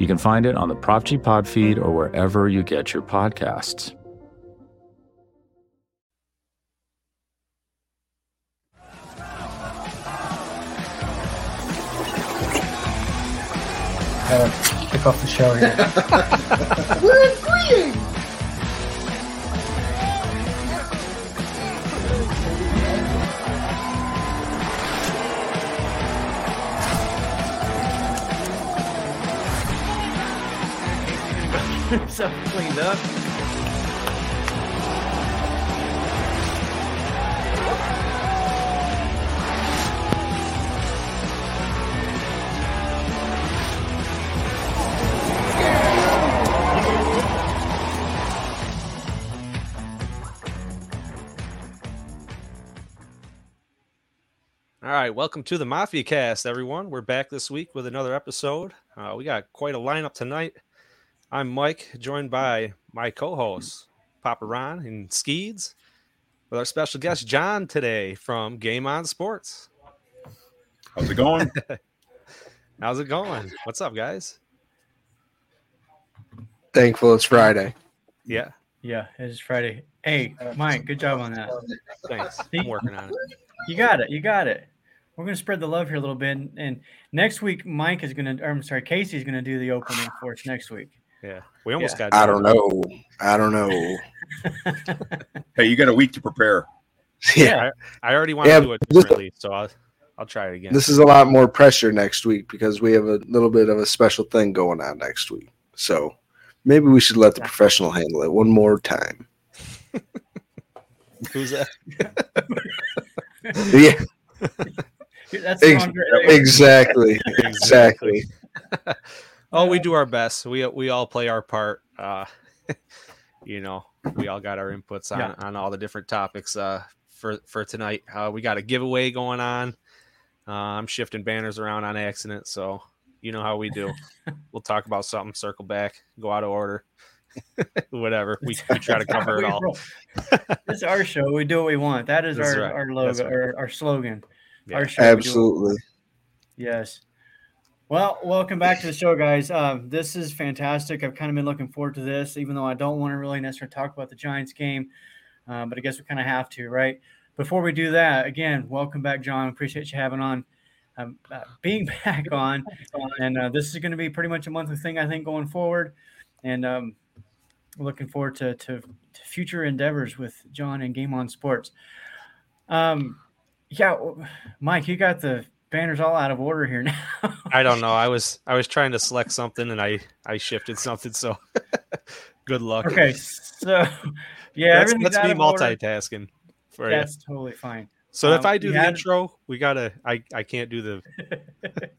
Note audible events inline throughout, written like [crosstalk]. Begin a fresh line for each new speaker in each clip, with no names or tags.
You can find it on the Prop G Pod feed or wherever you get your podcasts.
Gotta kick off the show here. [laughs]
We're agreeing.
So cleaned up. All right, welcome to the Mafia Cast, everyone. We're back this week with another episode. Uh, we got quite a lineup tonight. I'm Mike, joined by my co-hosts, Papa Ron and Skeeds, with our special guest John today from Game On Sports.
How's it going? [laughs]
How's it going? What's up, guys?
Thankful it's Friday.
Yeah,
Yeah, it is Friday. Hey, Mike, good job on that.
thanks. I'm working on it.
You got it. You got it. We're gonna spread the love here a little bit, and, and next week Mike is gonna. Or I'm sorry, Casey's gonna do the opening for us next week.
Yeah, we almost got.
I don't know. I don't know. [laughs]
hey, you got a week to prepare. [laughs]
Yeah.
I already want
Yeah,
to do it
this-
differently, so I'll I'll try it again.
This is a lot more pressure next week because we have a little bit of a special thing going on next week. So maybe we should let the professional handle it one more time. [laughs]
Who's that?
Yeah,
That's the
Ex- exactly. Exactly.
Oh, we do our best. We we all play our part. Uh, [laughs] you know, we all got our inputs on
Yeah.
on all the different topics. Uh, for for tonight, uh, we got a giveaway going on. Uh, I'm shifting banners around on accident, so you know how we do. [laughs] we'll talk about something, circle back, go out of order, [laughs] whatever. We, we try to cover it all.
it's our show. We do what we want. That is
That's
our,
right.
our logo,
right.
our, our slogan.
Yeah.
Our show. we do what-
Absolutely.
Yes. Well, welcome back to the show, guys. Um, this is fantastic. I've kind of been looking forward to this, even though I don't want to really necessarily talk about the Giants game, um, but I guess we kind of have to, right? Before we do that, again, welcome back, John. Appreciate you having on, um, uh, being [laughs] back on, and uh, this is going to be pretty much a monthly thing, I think, going forward, and um, looking forward to, to to future endeavors with John and Game On Sports. Um, yeah, Mike, you got the banners all out of order here now. [laughs]
I don't [laughs] know. I was I was trying to select something and I I shifted something. So [laughs] good luck.
Okay, so yeah,
that's, that's me
of order.
multitasking. For you.
That's totally fine.
So if
um,
I do the
had-
intro, we gotta. I I can't do the.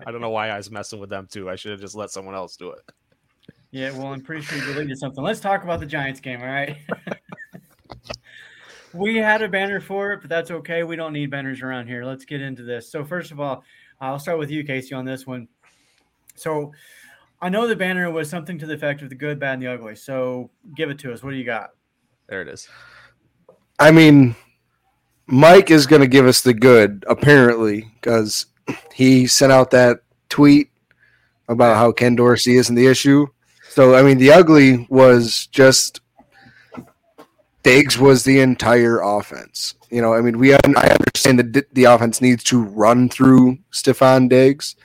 I don't know why I was messing with them too. I should have just let someone else do it.
Yeah, well, I'm pretty sure you deleted something. Let's talk about the Giants game, all right? We had a banner for it, but that's okay. We don't need banners around here. Let's get into this. So, first of all, I'll start with you, Casey, on this one. So, I know the banner was something to the effect of the good, bad, and the ugly. So, give it to us. What do you got?
There it is.
I mean, Mike is going to give us the good, apparently, because he sent out that tweet about how Ken Dorsey isn't the issue. So, I mean, the ugly was just Diggs was the entire offense. You know, I mean, we I understand that the offense needs to run through Stefon Diggs,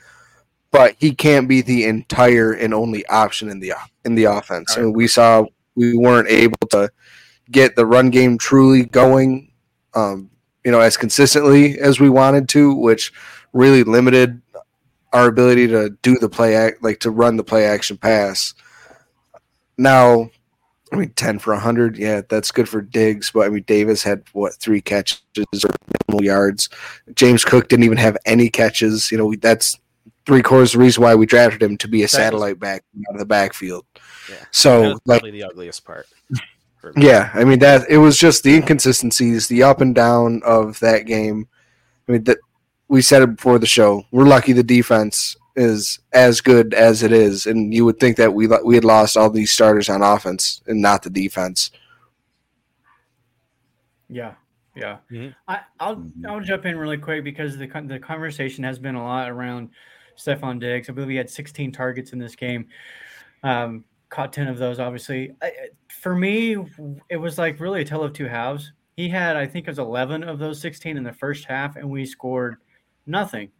but he can't be the entire and only option in the in the offense. And we saw we weren't able to get the run game truly going, um, you know, as consistently as we wanted to, which really limited our ability to do the play act, like to run the play action pass. Now, I mean, ten for hundred, yeah, that's good for Diggs. But I mean, Davis had what three catches or minimal yards. James Cook didn't even have any catches. You know, we, that's three quarters of the reason why we drafted him to be a satellite back out of the backfield.
Yeah.
So like
probably the ugliest part.
Yeah, I mean that it was just the inconsistencies, the up and down of that game. I mean that we said it before the show. We're lucky the defense is as good as it is, and you would think that we we had lost all these starters on offense and not the defense.
Yeah, yeah.
Mhm.
I, I'll
Mhm.
I'll jump in really quick because the the conversation has been a lot around Stefon Diggs. I believe he had 16 targets in this game. Um, caught 10 of those, obviously. I, I- for me, it was like really a tale of two halves. He had, I think, it was 11 of those 16 in the first half, and we scored nothing.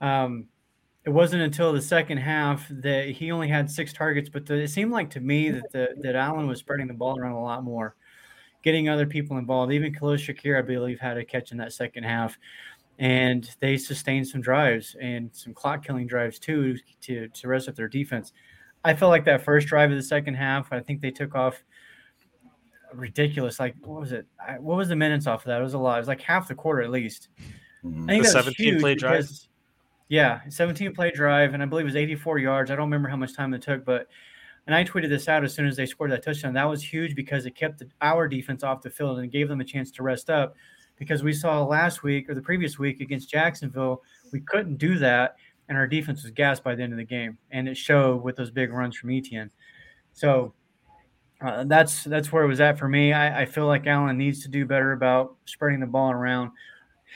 Um, it wasn't until the second half that he only had six targets, but the, it seemed like to me that the, that Allen was spreading the ball around a lot more getting other people involved. Even Khalil Shakir, I believe, had a catch in that second half. And they sustained some drives and some clock killing drives too to, to rest up their defense. I felt like that first drive of the second half, I think they took off ridiculous. Like, what was it? I, what was the minutes off of that? It was a lot. It was like half the quarter at least.
Mhm.
I think
The
that was
17 play
huge
drive?
Yeah, 17 play drive, and I believe it was 84 yards. I don't remember how much time it took, but and I tweeted this out as soon as they scored that touchdown. That was huge because it kept the, our defense off the field and gave them a chance to rest up. Because we saw last week or the previous week against Jacksonville, we couldn't do that, and our defense was gassed by the end of the game, and it showed with those big runs from Etienne. So uh, that's that's where it was at for me. I, I feel like Allen needs to do better about spreading the ball around.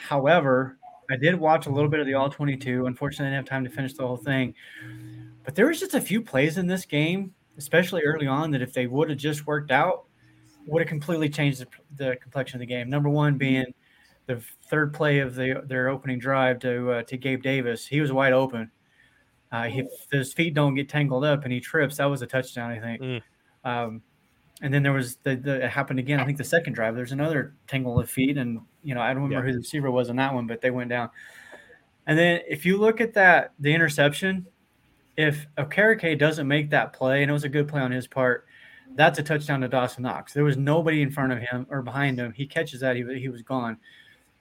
However, I did watch a little bit of the All 22. Unfortunately, I didn't have time to finish the whole thing. But there was just a few plays in this game, especially early on, that if they would have just worked out, would have completely changed the, the complexion of the game. Number one being the third play of the, their opening drive to uh, to Gabe Davis. He was wide open. Uh, if his feet don't get tangled up and he trips, that was a touchdown, I think.
Mm.
Um, and then there was the, the it happened again. I think the second drive. There's another tangle of feet, and you know I don't remember who the receiver was in that one, but they went down. And then if you look at that, the interception, if Okereke doesn't make that play, and it was a good play on his part, that's a touchdown to Dawson Knox. There was nobody in front of him or behind him. He catches that, he, he was gone.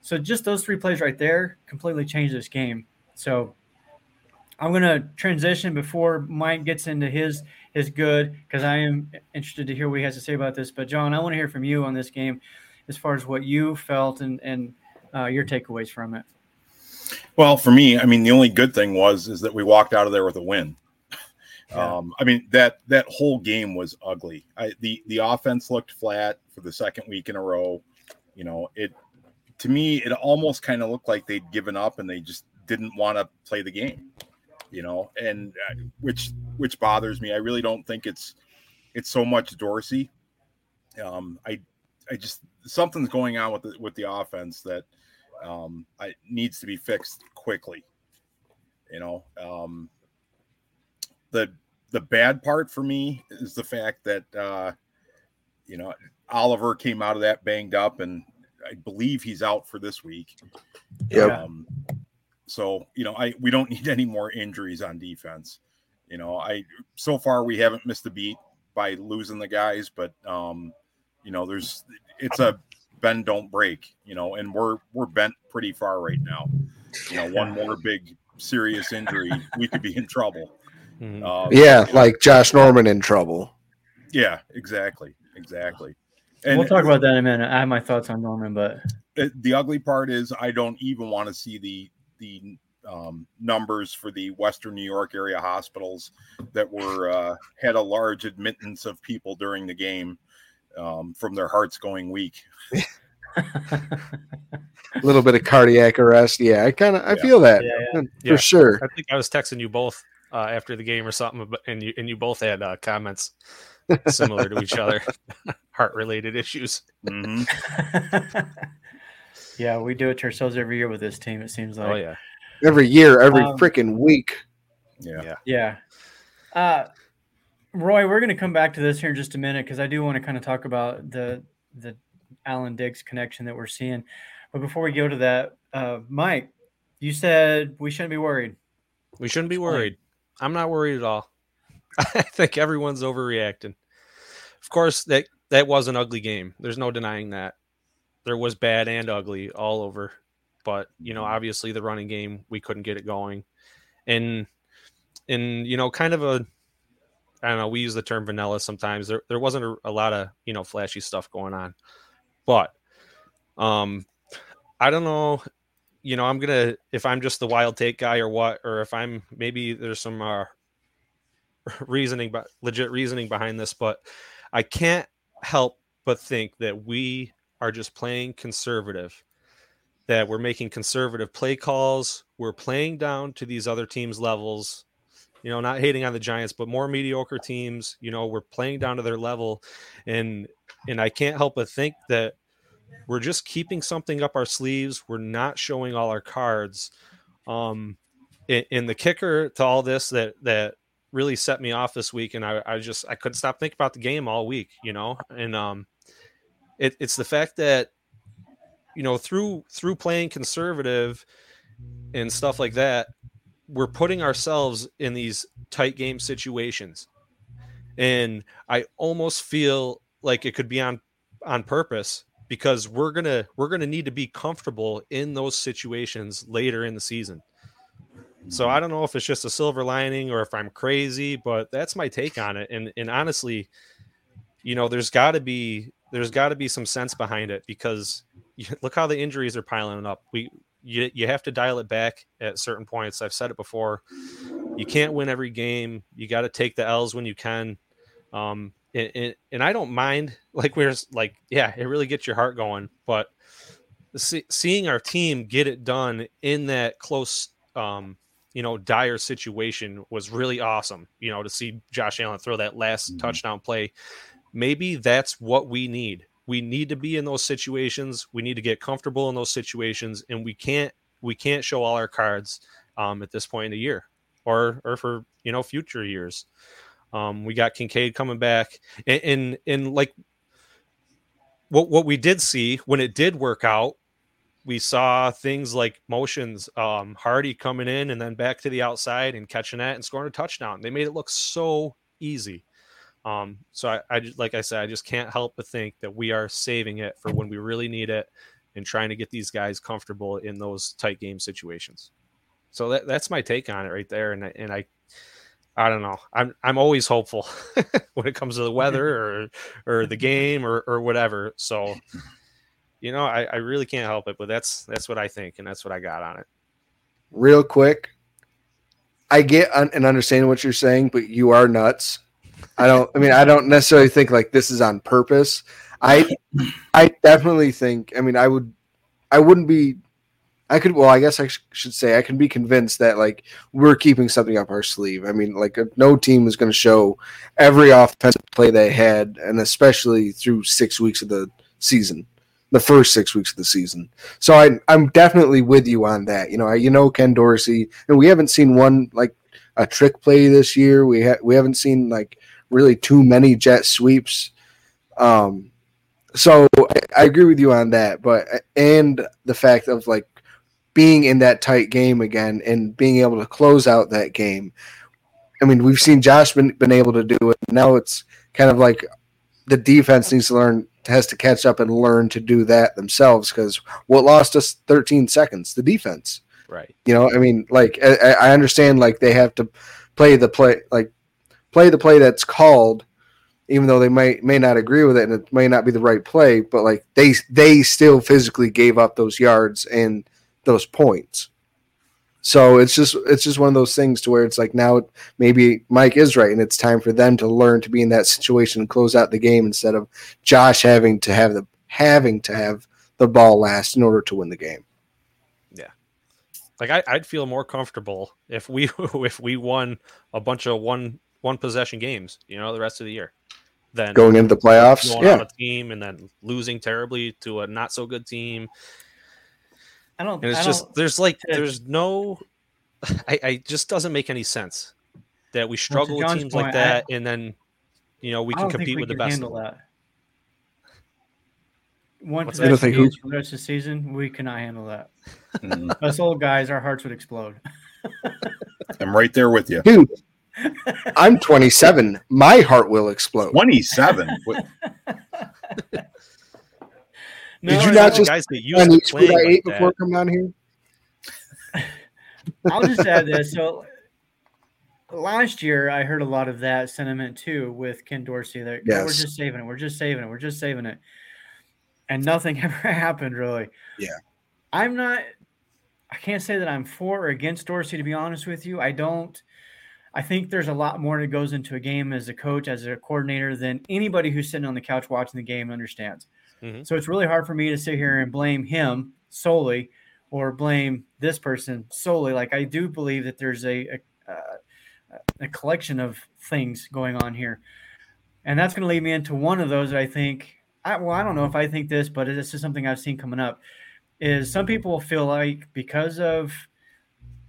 So just those three plays right there completely changed this game. So I'm going to transition before Mike gets into his his good because I am interested to hear what he has to say about this. But John, I want to hear from you on this game as far as what you felt and and uh, your takeaways from it.
Well, for me, I mean, the only good thing was is that we walked out of there with a win.
Yeah.
Um, I mean that that whole game was ugly. I, the the offense looked flat for the second week in a row. You know, it to me it almost kind of looked like they'd given up and they just didn't want to play the game. You know, and uh, which which bothers me. I really don't think it's it's so much Dorsey. Um, I I just something's going on with the with the offense that um, I needs to be fixed quickly. You know, um, the the bad part for me is the fact that uh, you know Oliver came out of that banged up, and I believe he's out for this week.
Yep.
Um, so you know, I we don't [laughs] need any more injuries on defense. You know, I so far we haven't missed a beat by losing the guys, but um, you know, there's it's a bend don't break. You know, and we're we're bent pretty far right now. You know, one more big serious injury, we could be in trouble.
Mhm.
Um,
Yeah, like Josh Norman in trouble.
yeah, exactly, exactly. And we'll
talk about that in a minute. I have my thoughts on Norman, but
it- the ugly part is I don't even want to see the the um, numbers for the Western New York area hospitals that were uh, had a large admittance of people during the game um, from their hearts going weak.
A little bit of cardiac arrest. Yeah, I kind of I
Yeah.
feel that
Yeah,
for
Yeah.
sure.
I think I was texting you both uh, after the game or something, and you and you both had uh, comments similar to each other, [laughs] heart related issues.
Mhm. [laughs]
yeah, we do it to ourselves every year with this team. It seems like.
Oh yeah,
Every year, every
Um,
freaking week.
Yeah.
Yeah.
Yeah. Uh, Roy, we're going to come back to this here in just a minute because I do want to kind of talk about the the Allen Diggs connection that we're seeing. But before we go to that, uh, Mike, you said we shouldn't be worried.
we shouldn't be worried. I'm not worried at all. [laughs] I think everyone's overreacting. Of course, that that was an ugly game. There's no denying that. There was bad and ugly all over. But you know, obviously the running game we couldn't get it going, and and you know, kind of a I don't know. We use the term vanilla sometimes. There there wasn't a, a lot of you know flashy stuff going on, but um, I don't know. You know, I'm gonna if I'm just the wild take guy or what, or if I'm maybe there's some uh, [laughs] reasoning, but legit reasoning behind this, but I can't help but think that we are just playing conservative. That we're making conservative play calls. We're playing down to these other teams' levels you know, not hating on the Giants, but more mediocre teams, you know, we're playing down to their level. And and I can't help but think that we're just keeping something up our sleeves. We're not showing all our cards. Um and, the kicker to all this that that really set me off this week and I, I just I couldn't stop thinking about the game all week, you know. And um it, it's the fact that you know through through playing conservative and stuff like that we're putting ourselves in these tight game situations. And i almost feel like it could be on on purpose because we're gonna we're gonna need to be comfortable in those situations later in the season. So i don't know if it's just a silver lining or if i'm crazy but that's my take on it. And and honestly you know there's got to be there's got to be some sense behind it because [laughs] look how the injuries are piling up we you you have to dial it back at certain points. I've said it before. You can't win every game. You got to take the L's when you can. Um, and, and, and, I don't mind. [laughs] Like we're like, yeah, it really gets your heart going. But see, seeing our team get it done in that close, um, you know, dire situation was really awesome. You know, to see Josh Allen throw that last mm-hmm. touchdown play. Maybe that's what we need. We need to be in those situations. We need to get comfortable in those situations and we can't we can't show all our cards um, at this point in the year or or for you know future years. Um, we got kincaid coming back and, and and like what what we did see when it did work out we saw things like motions um, Harty coming in and then back to the outside and catching that and scoring a touchdown. They made it look so easy um, so I, I, just, like I said, I just can't help but think that we are saving it for when we really need it and trying to get these guys comfortable in those tight game situations. So that, that's my take on it right there. And I, and I, I don't know. I'm I'm always hopeful [laughs] when it comes to the [laughs] weather or or the game or or whatever. So, you know, I, I really can't help it, but that's that's what I think and that's what I got on it.
Real quick, I get and understand what you're saying, but you are nuts I don't. I mean, I don't necessarily think like this is on purpose. I, I definitely think. I mean, I would, I wouldn't be. I could. Well, I guess I sh- should say I can be convinced that like we're keeping something up our sleeve. I mean, like uh, no team is going to show every offensive play they had, and especially through six weeks of the season, the first six weeks of the season. So I, I'm definitely with you on that. You know, I, you know Ken Dorsey, and we haven't seen one like a trick play this year. We ha- we haven't seen like really too many jet sweeps. Um, so I, I agree with you on that, but and the fact of like being in that tight game again and being able to close out that game. I mean, we've seen Josh been, been able to do it. Now it's kind of like the defense needs to learn has to catch up and learn to do that themselves because what lost us 13 seconds the defense
right
you know i mean like I, I understand like they have to play the play like play the play that's called, even though they may may not agree with it and it may not be the right play, but like they they still physically gave up those yards and those points. So it's just it's just one of those things to where it's like now maybe Mike is right and it's time for them to learn to be in that situation and close out the game instead of Josh having to have the having to have the ball last in order to win the game.
Yeah. Like I, I'd feel more comfortable if we [laughs] if we won a bunch of one one possession games, you know, the rest of the year. Then
going into the playoffs, yeah,
a team and then losing terribly to a not so good team.
I don't.
And it's
I
just
don't,
there's like there's no. [sighs] I, I just doesn't make any sense that we struggle with teams point, like that, I, and then you know we can compete we with the best. Handle that.
One possession games for the rest of the season, we cannot handle that. Mm-hmm. [laughs] Us old guys, our hearts would explode. [laughs]
I'm right there with you,
dude. I'm 27. My heart will explode.
27. [laughs]
No, Did you not just guys get used to playing I ate before coming down here? [laughs]
I'll just add this. So last year I heard a lot of that sentiment too with Ken Dorsey that "Oh, we're just saving it, we're just saving it, we're just saving it, and nothing [laughs] ever happened really.
Yeah.
I'm not. I can't say that I'm for or against Dorsey to be honest with you. I don't. I think there's a lot more that goes into a game as a coach, as a coordinator, than anybody who's sitting on the couch watching the game understands.
Mhm.
So it's really hard for me to sit here and blame him solely or blame this person solely. Like I do believe that there's a a, uh, a collection of things going on here, and that's going to lead me into one of those. that I think. I, well, I don't know if I think this, but this is something I've seen coming up. Is some people feel like because of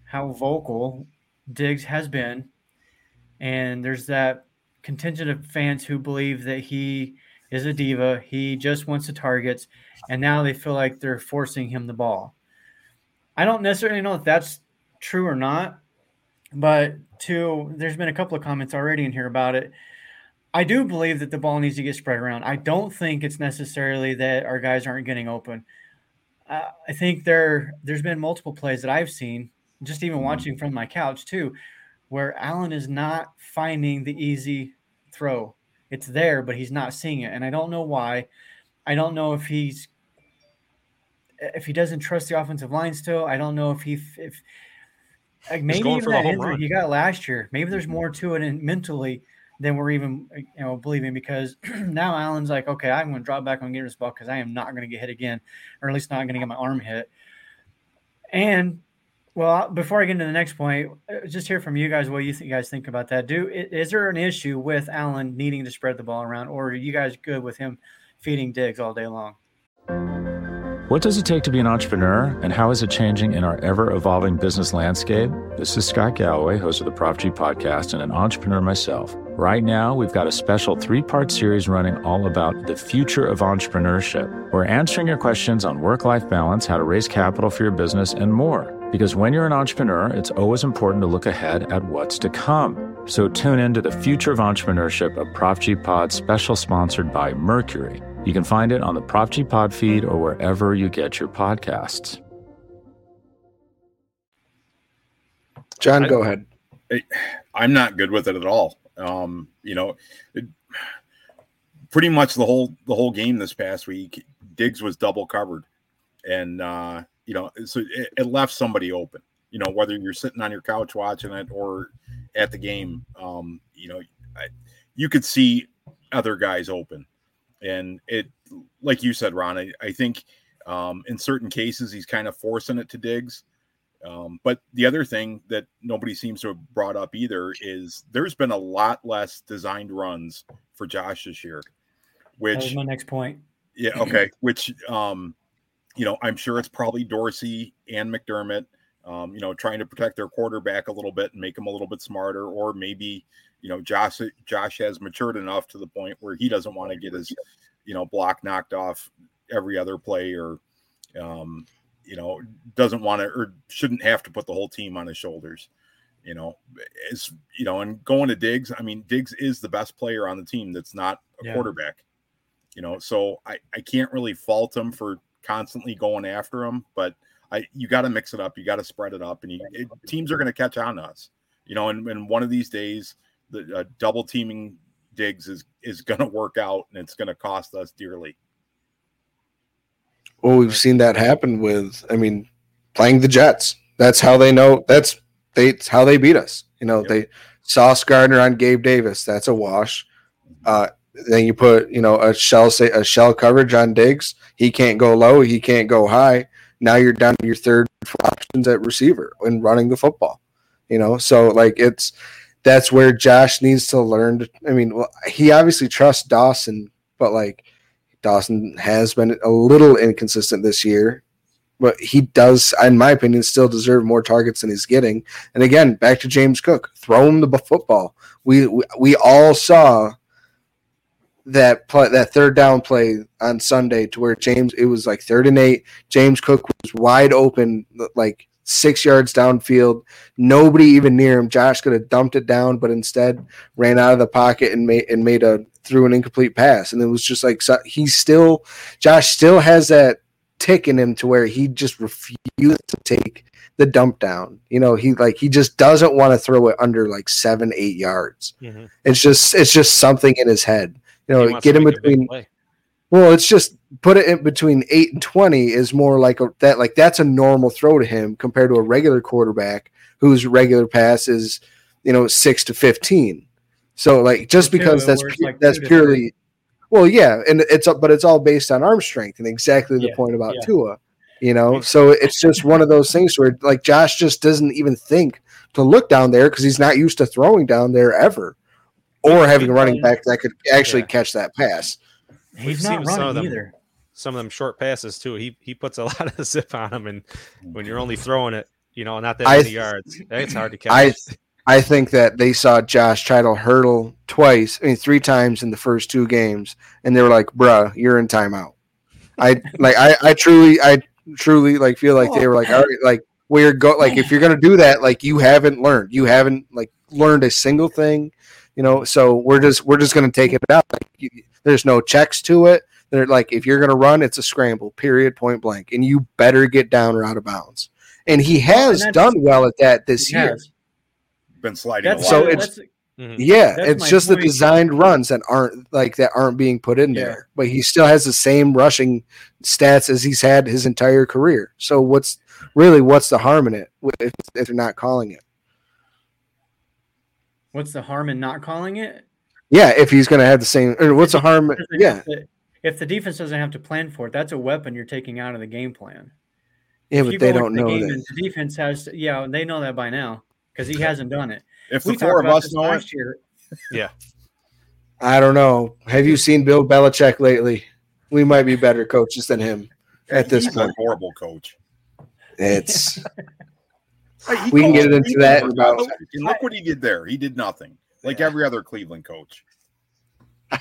how vocal Diggs has been, and there's that contingent of fans who believe that he is a diva. He just wants the targets, and now they feel like they're forcing him the ball. I don't necessarily know if that's true or not, but to there's been a couple of comments already in here about it. I do believe that the ball needs to get spread around. I don't think it's necessarily that our guys aren't getting open. Uh, I think there there's been multiple plays that I've seen, just even watching from my couch too, where Allen is not finding the easy throw. It's there, but he's not seeing it, and I don't know why. I don't know if he's if he doesn't trust the offensive line still. I don't know if he if like maybe even that injury he got last year. Maybe there's more to it in, mentally than we're even you know believing because [clears throat] now Allen's like, okay, I'm going to drop back on getting this ball because I am not going to get hit again, or at least not going to get my arm hit. And well, before I get into the next point, uh, just hear from you guys what you, th- you guys think about that. Do is there an issue with Allen needing to spread the ball around, or are you guys good with him feeding Diggs all day long?
What does it take to be an entrepreneur, and how is it changing in our ever evolving business landscape? This is Scott Galloway, host of the Prop G podcast, and an entrepreneur myself. Right now, we've got a special three part series running all about the future of entrepreneurship. We're answering your questions on work life balance, how to raise capital for your business, and more. Because when you're an entrepreneur, it's always important to look ahead at what's to come. So tune in to the future of entrepreneurship, a Prop G pod special sponsored by Mercury. You can find it on the Prop G Pod feed or wherever you get your podcasts.
John,
I-
go ahead.
I'm not good with it at all. Um, you know, it, pretty much the whole the whole game this past week, Diggs was double covered, and uh, you know, so it, it left somebody open. You know, whether you're sitting on your couch watching it or at the game, um, you know, I, you could see other guys open, and it, like you said, Ron, I, I think um, in certain cases he's kind of forcing it to Diggs. Um, but the other thing that nobody seems to have brought up either is there's been a lot less designed runs for Josh this year, which
my next point.
yeah, okay, which um, you know, I'm sure it's probably Dorsey and McDermott, um, you know, trying to protect their quarterback a little bit and make him a little bit smarter, or maybe you know, Josh Josh has matured enough to the point where he doesn't want to get his you know block knocked off every other play or um, you know, doesn't want to or shouldn't have to put the whole team on his shoulders. You know, as you know, and going to Diggs, I mean, Diggs is the best player on the team that's not a
Yeah.
quarterback. You know, so I I can't really fault him for constantly going after him, but I you got to mix it up, you got to spread it up, and you, it, teams are going to catch on to us. You know, and, and one of these days, the uh, double teaming Diggs is is [laughs] going to work out, and it's going to cost us dearly.
Well, we've seen that happen with, I mean, playing the Jets. That's how they know. That's they. It's how they beat us. You know,
Yep.
they Sauce Gardner on Gabe Davis. That's a wash. Uh, then you put, you know, a shell say a shell coverage on Diggs. He can't go low. He can't go high. Now you're down to your third options at receiver and running the football. You know, so like it's that's where Josh needs to learn. To, I mean, well, he obviously trusts Dawson, but like Dawson has been a little inconsistent this year, but he does, in my opinion, still deserve more targets than he's getting. And again, back to James Cook, throw him the football. We we, we all saw that play, that third down play on Sunday to where James it was like third and eight. James Cook was wide open, like six yards downfield. Nobody even near him. Josh could have dumped it down, but instead ran out of the pocket and made and made a threw an incomplete pass. And it was just like so he's still Josh still has that tick in him to where he just refuses to take the dump down. You know, he like he just doesn't want to throw it under like seven, eight yards.
Mhm.
It's just it's just something in his head. You know, get in
make a big
between. Well, it's just put it in between eight and twenty is more like a, that. Like that's a normal throw to him compared to a regular quarterback whose regular pass is, you know, six to fifteen. So like just because that's pu-
like
that's purely, well, yeah, and it's but it's all based on arm strength and exactly the
Yeah,
point about
yeah.
Tua. You know, so it's just one of those things where like Josh just doesn't even think to look down there because he's not used to throwing down there ever, or having a running back that could actually
Yeah.
catch that pass.
We've
He's
seen
not
some of them.
either.
Some of them short passes too. He he puts a [laughs] lot of zip on them, and when you're only throwing it, you know, not that
I
many
th-
yards, it's hard to catch.
I I think that they saw Josh try to hurdle twice, I mean three times in the first two games, and they were like, "Bruh, you're in timeout." I like I I truly I truly like feel like they were like, "All right, like we're go like if you're gonna do that, like you haven't learned, you haven't like learned a single thing, you know. So we're just we're just gonna take it out. Like you, there's no checks to it. They're like if you're gonna run, it's a scramble, period, point blank, and you better get down or out of bounds. And he has
that's-
done well at that this year.
has.
Been sliding.
That's
a
So it's-
that's-
Mhm.
Yeah,
That's
it's
my
just the designed runs that aren't like that aren't being put in
Yeah.
there. But he still has the same rushing stats as he's had his entire career. So what's really what's the harm in it if, if they're not calling it?
What's the harm in not calling it?
Yeah, if he's going to have the same. Or what's the harm? Yeah,
If the, defense doesn't have to plan for it, that's a weapon you're taking out of the game plan.
yeah,
If
but they don't
the
know
game
that.
The defense has, to, yeah, they know that by now because he hasn't done it.
if
We
the four of
about
us
this
know it,
last year.
I don't know. Have you seen Bill Belichick lately? We might be better coaches than him at this
he's a
point.
horrible coach.
It's [laughs]
Hey,
We can get
coached
into
Cleveland
that about-
And look what he did there. He did nothing. Like every other Cleveland coach.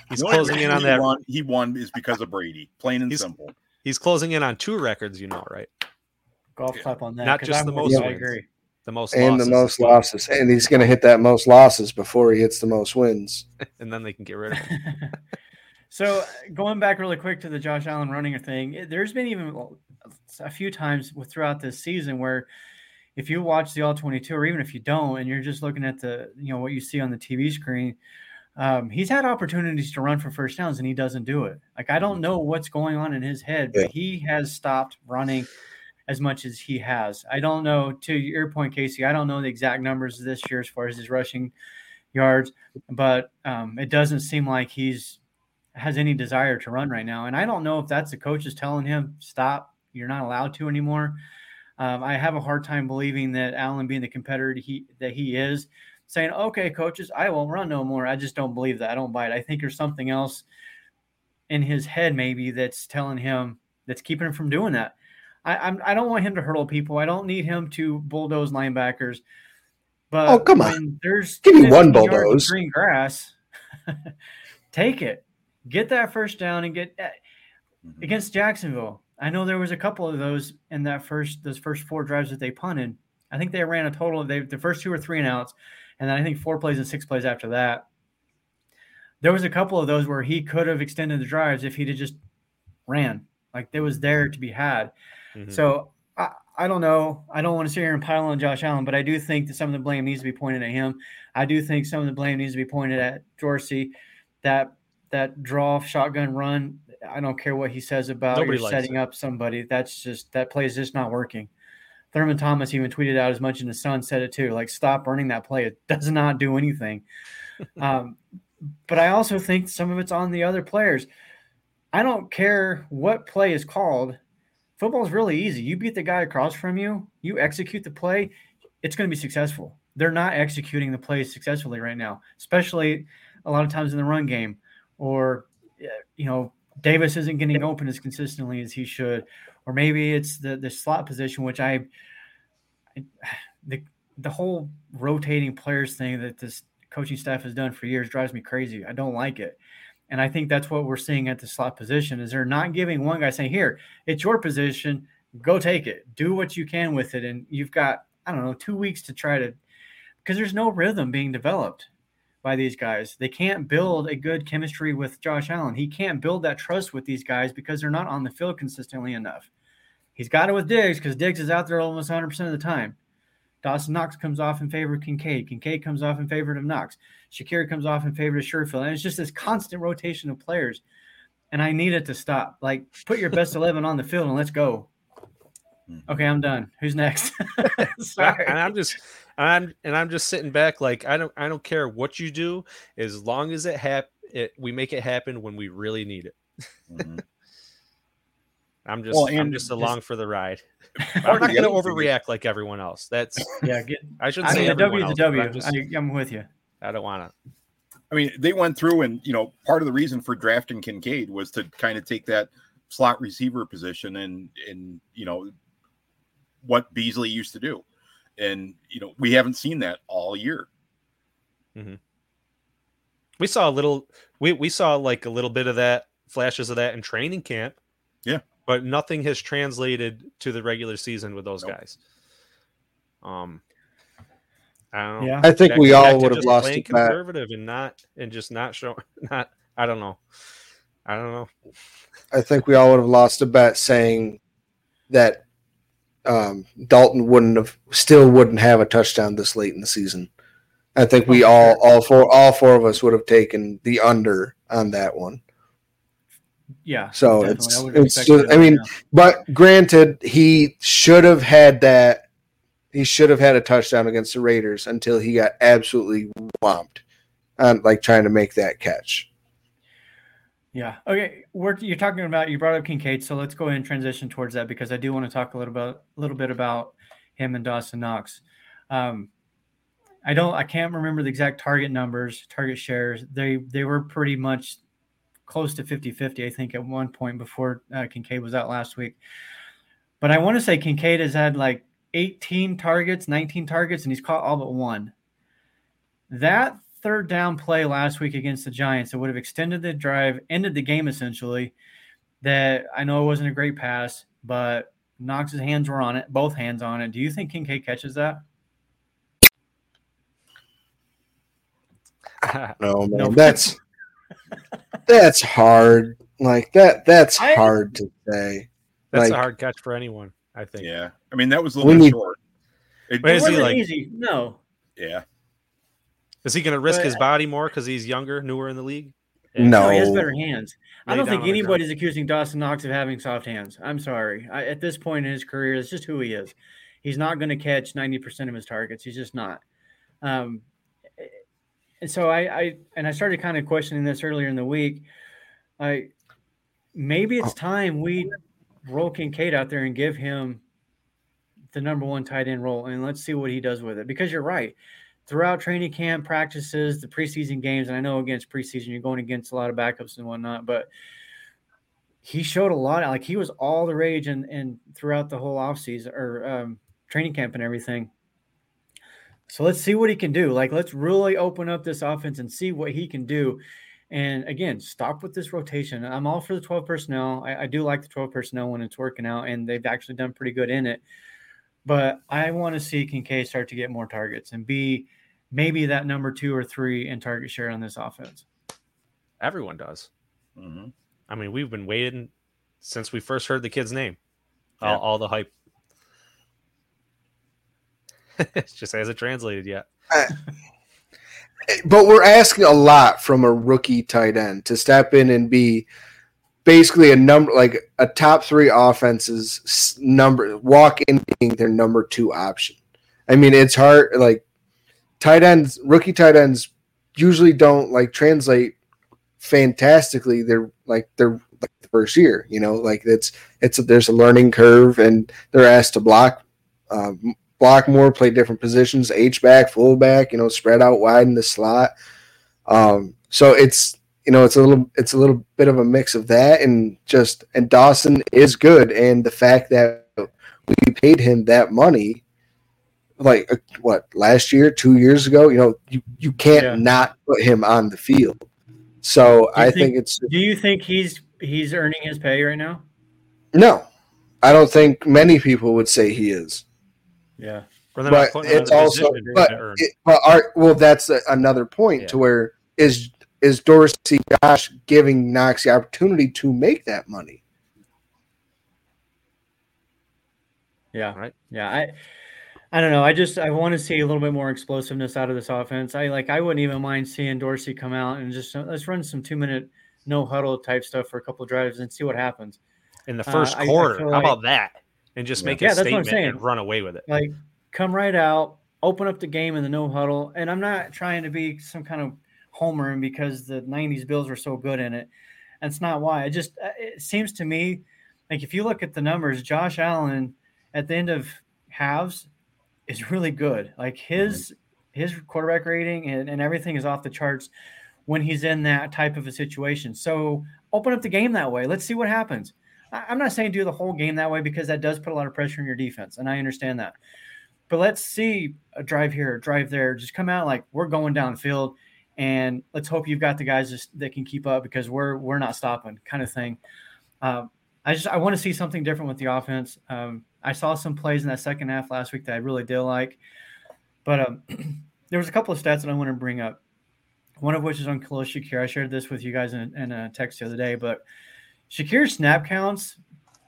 He's
The only
closing in
reason
on
he
that.
Won, he won is because of Brady. Plain and
He's-
simple.
He's closing in on two records, you know, right?
Golf clap on that.
Not
'cause
just
I'm
the most
you, I agree.
The most
and
losses
the most losses, and he's going to hit that most losses before he hits the most wins. [laughs]
and then they can get rid of him. [laughs]
so going back really quick to the Josh Allen running a thing, there's been even a few times throughout this season where if you watch the all 22 or even if you don't and you're just looking at the you know what you see on the TV screen um, he's had opportunities to run for first downs and he doesn't do it. Like I don't know what's going on in his head but he has stopped running as much as he has. I don't know to your point Casey I don't know the exact numbers this year as far as his rushing yards but um, it doesn't seem like he's has any desire to run right now and I don't know if that's the coaches telling him stop you're not allowed to anymore um, I have a hard time believing that Allen, being the competitor he that he is, saying, "Okay, coaches, I won't run no more." I just don't believe that. I don't buy it. I think there's something else in his head, maybe that's telling him that's keeping him from doing that. I I'm, I don't want him to hurdle people. I don't need him to bulldoze linebackers. But
Oh, come on.
There's
Give me one
15 yards of
bulldoze.
green grass. [laughs] take it. Get that first down and get
Mhm.
against Jacksonville. I know there was a couple of those in that first those first four drives that they punted. I think they ran a total of they, the first two or three and outs, and then I think four plays and six plays after that. There was a couple of those where he could have extended the drives if he'd have just ran. Like there was there to be had.
Mhm.
So I, I don't know. I don't want to sit here and pile on Josh Allen, but I do think that some of the blame needs to be pointed at him. I do think some of the blame needs to be pointed at Dorsey. That that draw off shotgun run. I don't care what he says about
Nobody
you're setting
it.
up somebody. That's just that play is just not working. Thurman Thomas even tweeted out as much, and the Sun said it too. Like, stop running that play. It does not do anything. [laughs] um, but I also think some of it's on the other players. I don't care what play is called. Football is really easy. You beat the guy across from you, you execute the play, it's going to be successful. They're not executing the plays successfully right now, especially a lot of times in the run game, or uh, you know Davis isn't getting open as consistently as he should, or maybe it's the the slot position, which I, I [sighs] the the whole rotating players thing that this coaching staff has done for years drives me crazy. I don't like it. And I think that's what we're seeing at the slot position is they're not giving one guy saying, "Here, it's your position, go take it, do what you can with it." And you've got I don't know two weeks to try to because there's no rhythm being developed by these guys. They can't build a good chemistry with Josh Allen. He can't build that trust with these guys because they're not on the field consistently enough. He's got it with Diggs because Diggs is out there almost 100% of the time. Dawson Knox comes off in favor of Kincaid. Kincaid comes off in favor of Knox. Shakir comes off in favor of Sherfield. And it's just this constant rotation of players. And I need it to stop. Like, put your best 11 on the field and let's go. Hmm. Okay, I'm done. Who's next? [laughs] [laughs]
Sorry. And I'm just I'm and I'm just sitting back like I don't I don't care what you do as long as it hap it we make it happen when we really need it. Mm-hmm. I'm just well, I'm just along just, for the ride. [laughs] I'm not going to overreact like everyone else. That's
yeah. Get,
I shouldn't I say mean, W is a
W. I'm, just, I, I'm with you.
I don't want to.
I mean, they went through and you know part of the reason for drafting Kincaid was to kind of take that slot receiver position and and you know what Beasley used to do, and you know we haven't seen that all year.
Mm-hmm. We saw a little. We we saw like a little bit of that flashes of that in training camp.
Yeah,
but nothing has translated to the regular season with those nope. guys. Um, I don't.
Yeah, I think back, we all would have lost it.
Conservative and not and just not show [laughs] not. I don't know. I don't know.
I think we all would have lost a bet saying that um, Dalton wouldn't have still wouldn't have a touchdown this late in the season. I think we all all four all four of us would have taken the under on that one.
Yeah.
So definitely. it's it's just, I mean, but granted, he should have had that. He should have had a touchdown against the Raiders until he got absolutely whomped on like trying to make that catch.
Yeah. Okay. We're, you're talking about you brought up Kincaid, so let's go ahead and transition towards that because I do want to talk a little bit, a little bit about him and Dawson Knox. Um, I don't, I can't remember the exact target numbers, target shares. They they were pretty much close to 50-50, I think, at one point before uh, Kincaid was out last week. But I want to say Kincaid has had like 18 targets, 19 targets, and he's caught all but one. That third down play last week against the Giants that would have extended the drive, ended the game essentially. That I know it wasn't a great pass, but Knox's hands were on it, both hands on it. Do you think Kincaid catches that? [laughs]
no, man. No. That's that's hard. Like that. That's I, hard to say.
That's
like,
a hard catch for anyone. I think.
Yeah. I mean, that was a little need, short.
It, it wasn't like, easy. No.
Yeah.
Is he going to risk but, his body more because he's younger, newer in the league?
No,
he has better hands. I don't think anybody's accusing Dawson Knox of having soft hands. I'm sorry. I, at this point in his career, it's just who he is. He's not going to catch 90% of his targets. He's just not. Um, and so I, I and I started kind of questioning this earlier in the week. I maybe it's oh. time we roll Kincaid out there and give him the number one tight end role, and let's see what he does with it. Because you're right throughout training camp practices, the preseason games, and I know against preseason you're going against a lot of backups and whatnot, but he showed a lot. Like he was all the rage and and throughout the whole offseason or um, training camp and everything. So let's see what he can do. Like let's really open up this offense and see what he can do. And again, stop with this rotation. I'm all for the 12 personnel. I, I do like the 12 personnel when it's working out, and they've actually done pretty good in it. But I want to see Kincaid start to get more targets and be maybe that number two or three in target share on this offense.
Everyone does. Mm-hmm. I mean, we've been waiting since we first heard the kid's name. Yeah. All, all, the hype. [laughs] it just hasn't translated yet.
But we're asking a lot from a rookie tight end to step in and be basically a number like a top three offenses number walk in being their number two option. I mean, it's hard like tight ends, rookie tight ends usually don't like translate fantastically. They're like they're like the first year, you know, like it's it's a, there's a learning curve and they're asked to block uh, block more, play different positions, H back, fullback, you know, spread out wide in the slot. Um, so it's you know, it's a little it's a little bit of a mix of that and just and Dawson is good and the fact that we paid him that money like uh, what last year, 2 years ago, you know, you you can't yeah. not put him on the field. So I think, think, it's
Do you think he's he's earning his pay right now?
No. I don't think many people would say he is.
Yeah.
But it's also but, it, but our, well that's a, another point yeah. to where is is Dorsey Josh giving Knox the opportunity to make that money?
Yeah.
Right.
Yeah. I I don't know. I just I want to see a little bit more explosiveness out of this offense. I like I wouldn't even mind seeing Dorsey come out and just uh, let's run some two minute no huddle type stuff for a couple of drives and see what happens.
In the
Uh,
first
I- I
quarter. How
like-
about that? And just
Yeah.
make
Yeah,
a
that's what I'm
statement
saying.
and run away with it.
Like come right out, open up the game in the no huddle. And I'm not trying to be some kind of homer and because the 90s Bills were so good in it. That's not why. I just uh, it seems to me like if you look at the numbers, Josh Allen at the end of halves is really good. Like his his quarterback rating and, and everything is off the charts when he's in that type of a situation. So open up the game that way. Let's see what happens. I- I'm not saying do the whole game that way because that does put a lot of pressure on your defense, and I understand that. But let's see a drive here, a drive there. Just come out like we're going downfield, and let's hope you've got the guys that can keep up because we're we're not stopping, kind of thing. Um, I just I want to see something different with the offense. Um, I saw some plays in that second half last week that I really did like, but um, [clears throat] there was a couple of stats that I want to bring up. One of which is on Khalil Shakir. I shared this with you guys in, in a text the other day, but Shakir's snap counts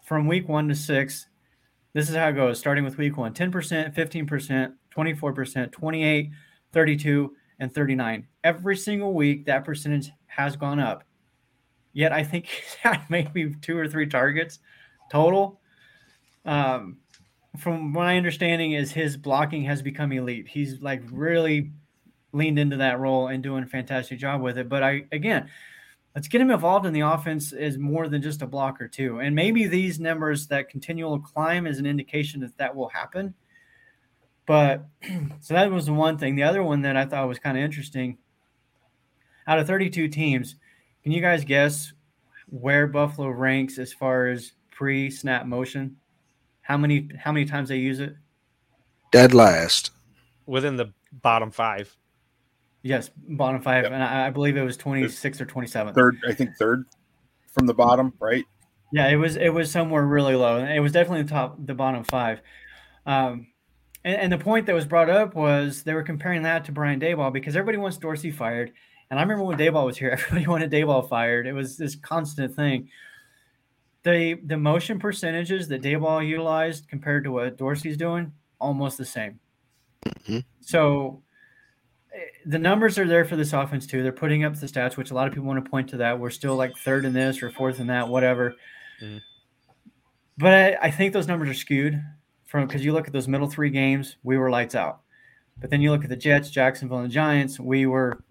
from week one to six. This is how it goes, starting with week one 10%, 15%, 24%, 28, 32, and 39. Every single week, that percentage has gone up. Yet I think [laughs] had maybe two or three targets total. Um, from my understanding, is his blocking has become elite. He's like really leaned into that role and doing a fantastic job with it. But I again, let's get him involved in the offense is more than just a blocker too. And maybe these numbers, that continual climb, is an indication that that will happen. But [clears throat] so that was the one thing. The other one that I thought was kind of interesting. Out of 32 teams, can you guys guess where Buffalo ranks as far as pre-snap motion? How many how many times they use it?
Dead last.
Within the bottom five.
Yes, bottom five,
Yep.
and I, I believe it was 26 or 27.
Third, I think third from the bottom, right?
Yeah, it was it was somewhere really low. It was definitely the top, the bottom five. Um, and, and the point that was brought up was they were comparing that to Brian Daboll because everybody wants Dorsey fired. And I remember when Daboll was here, [laughs] everybody wanted Daboll fired. It was this constant thing. The the motion percentages that Daboll utilized compared to what Dorsey's doing, almost the same.
Mhm.
So eh, the numbers are there for this offense too. They're putting up the stats, which a lot of people want to point to that. We're still like third in this or fourth in that, whatever.
Mhm.
But I, I think those numbers are skewed from because you look at those middle three games, we were lights out. But then you look at the Jets, Jacksonville, and the Giants, we were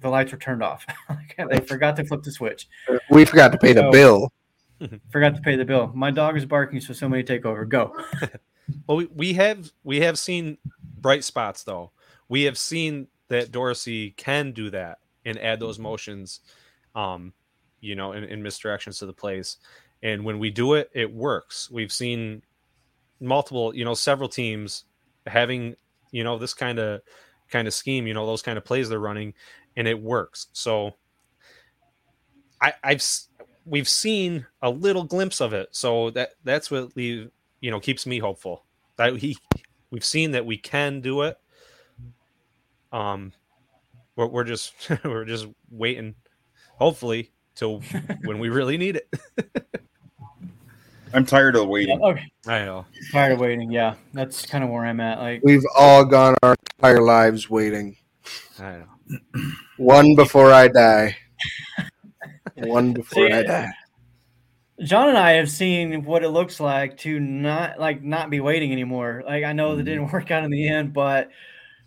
the lights were turned off. [laughs] they forgot to flip the switch.
We forgot to pay the bill. [laughs]
Forgot to pay the bill. My dog is barking, so somebody take over. Go. [laughs]
Well, we, we have we have seen bright spots though. We have seen that Dorsey can do that and add those motions, um, you know, in, in misdirections to the plays. And when we do it, it works. We've seen multiple, you know, several teams having, you know, this kind of kind of scheme, you know, those kind of plays they're running, and it works. So I, I've we've seen a little glimpse of it. So that that's what leave you know keeps me hopeful that he we've seen that we can do it. Um, we're, we're just [laughs] we're just waiting, hopefully, till when we really need it. [laughs]
I'm tired of waiting.
Okay.
I know.
Tired of waiting. Yeah, that's kind of where I'm at. Like,
We've all gone our entire lives waiting.
I know.
One before I die. One before
See,
I die.
John and I have seen what it looks like to not like not be waiting anymore. Like I know that didn't [laughs] work out in the end, but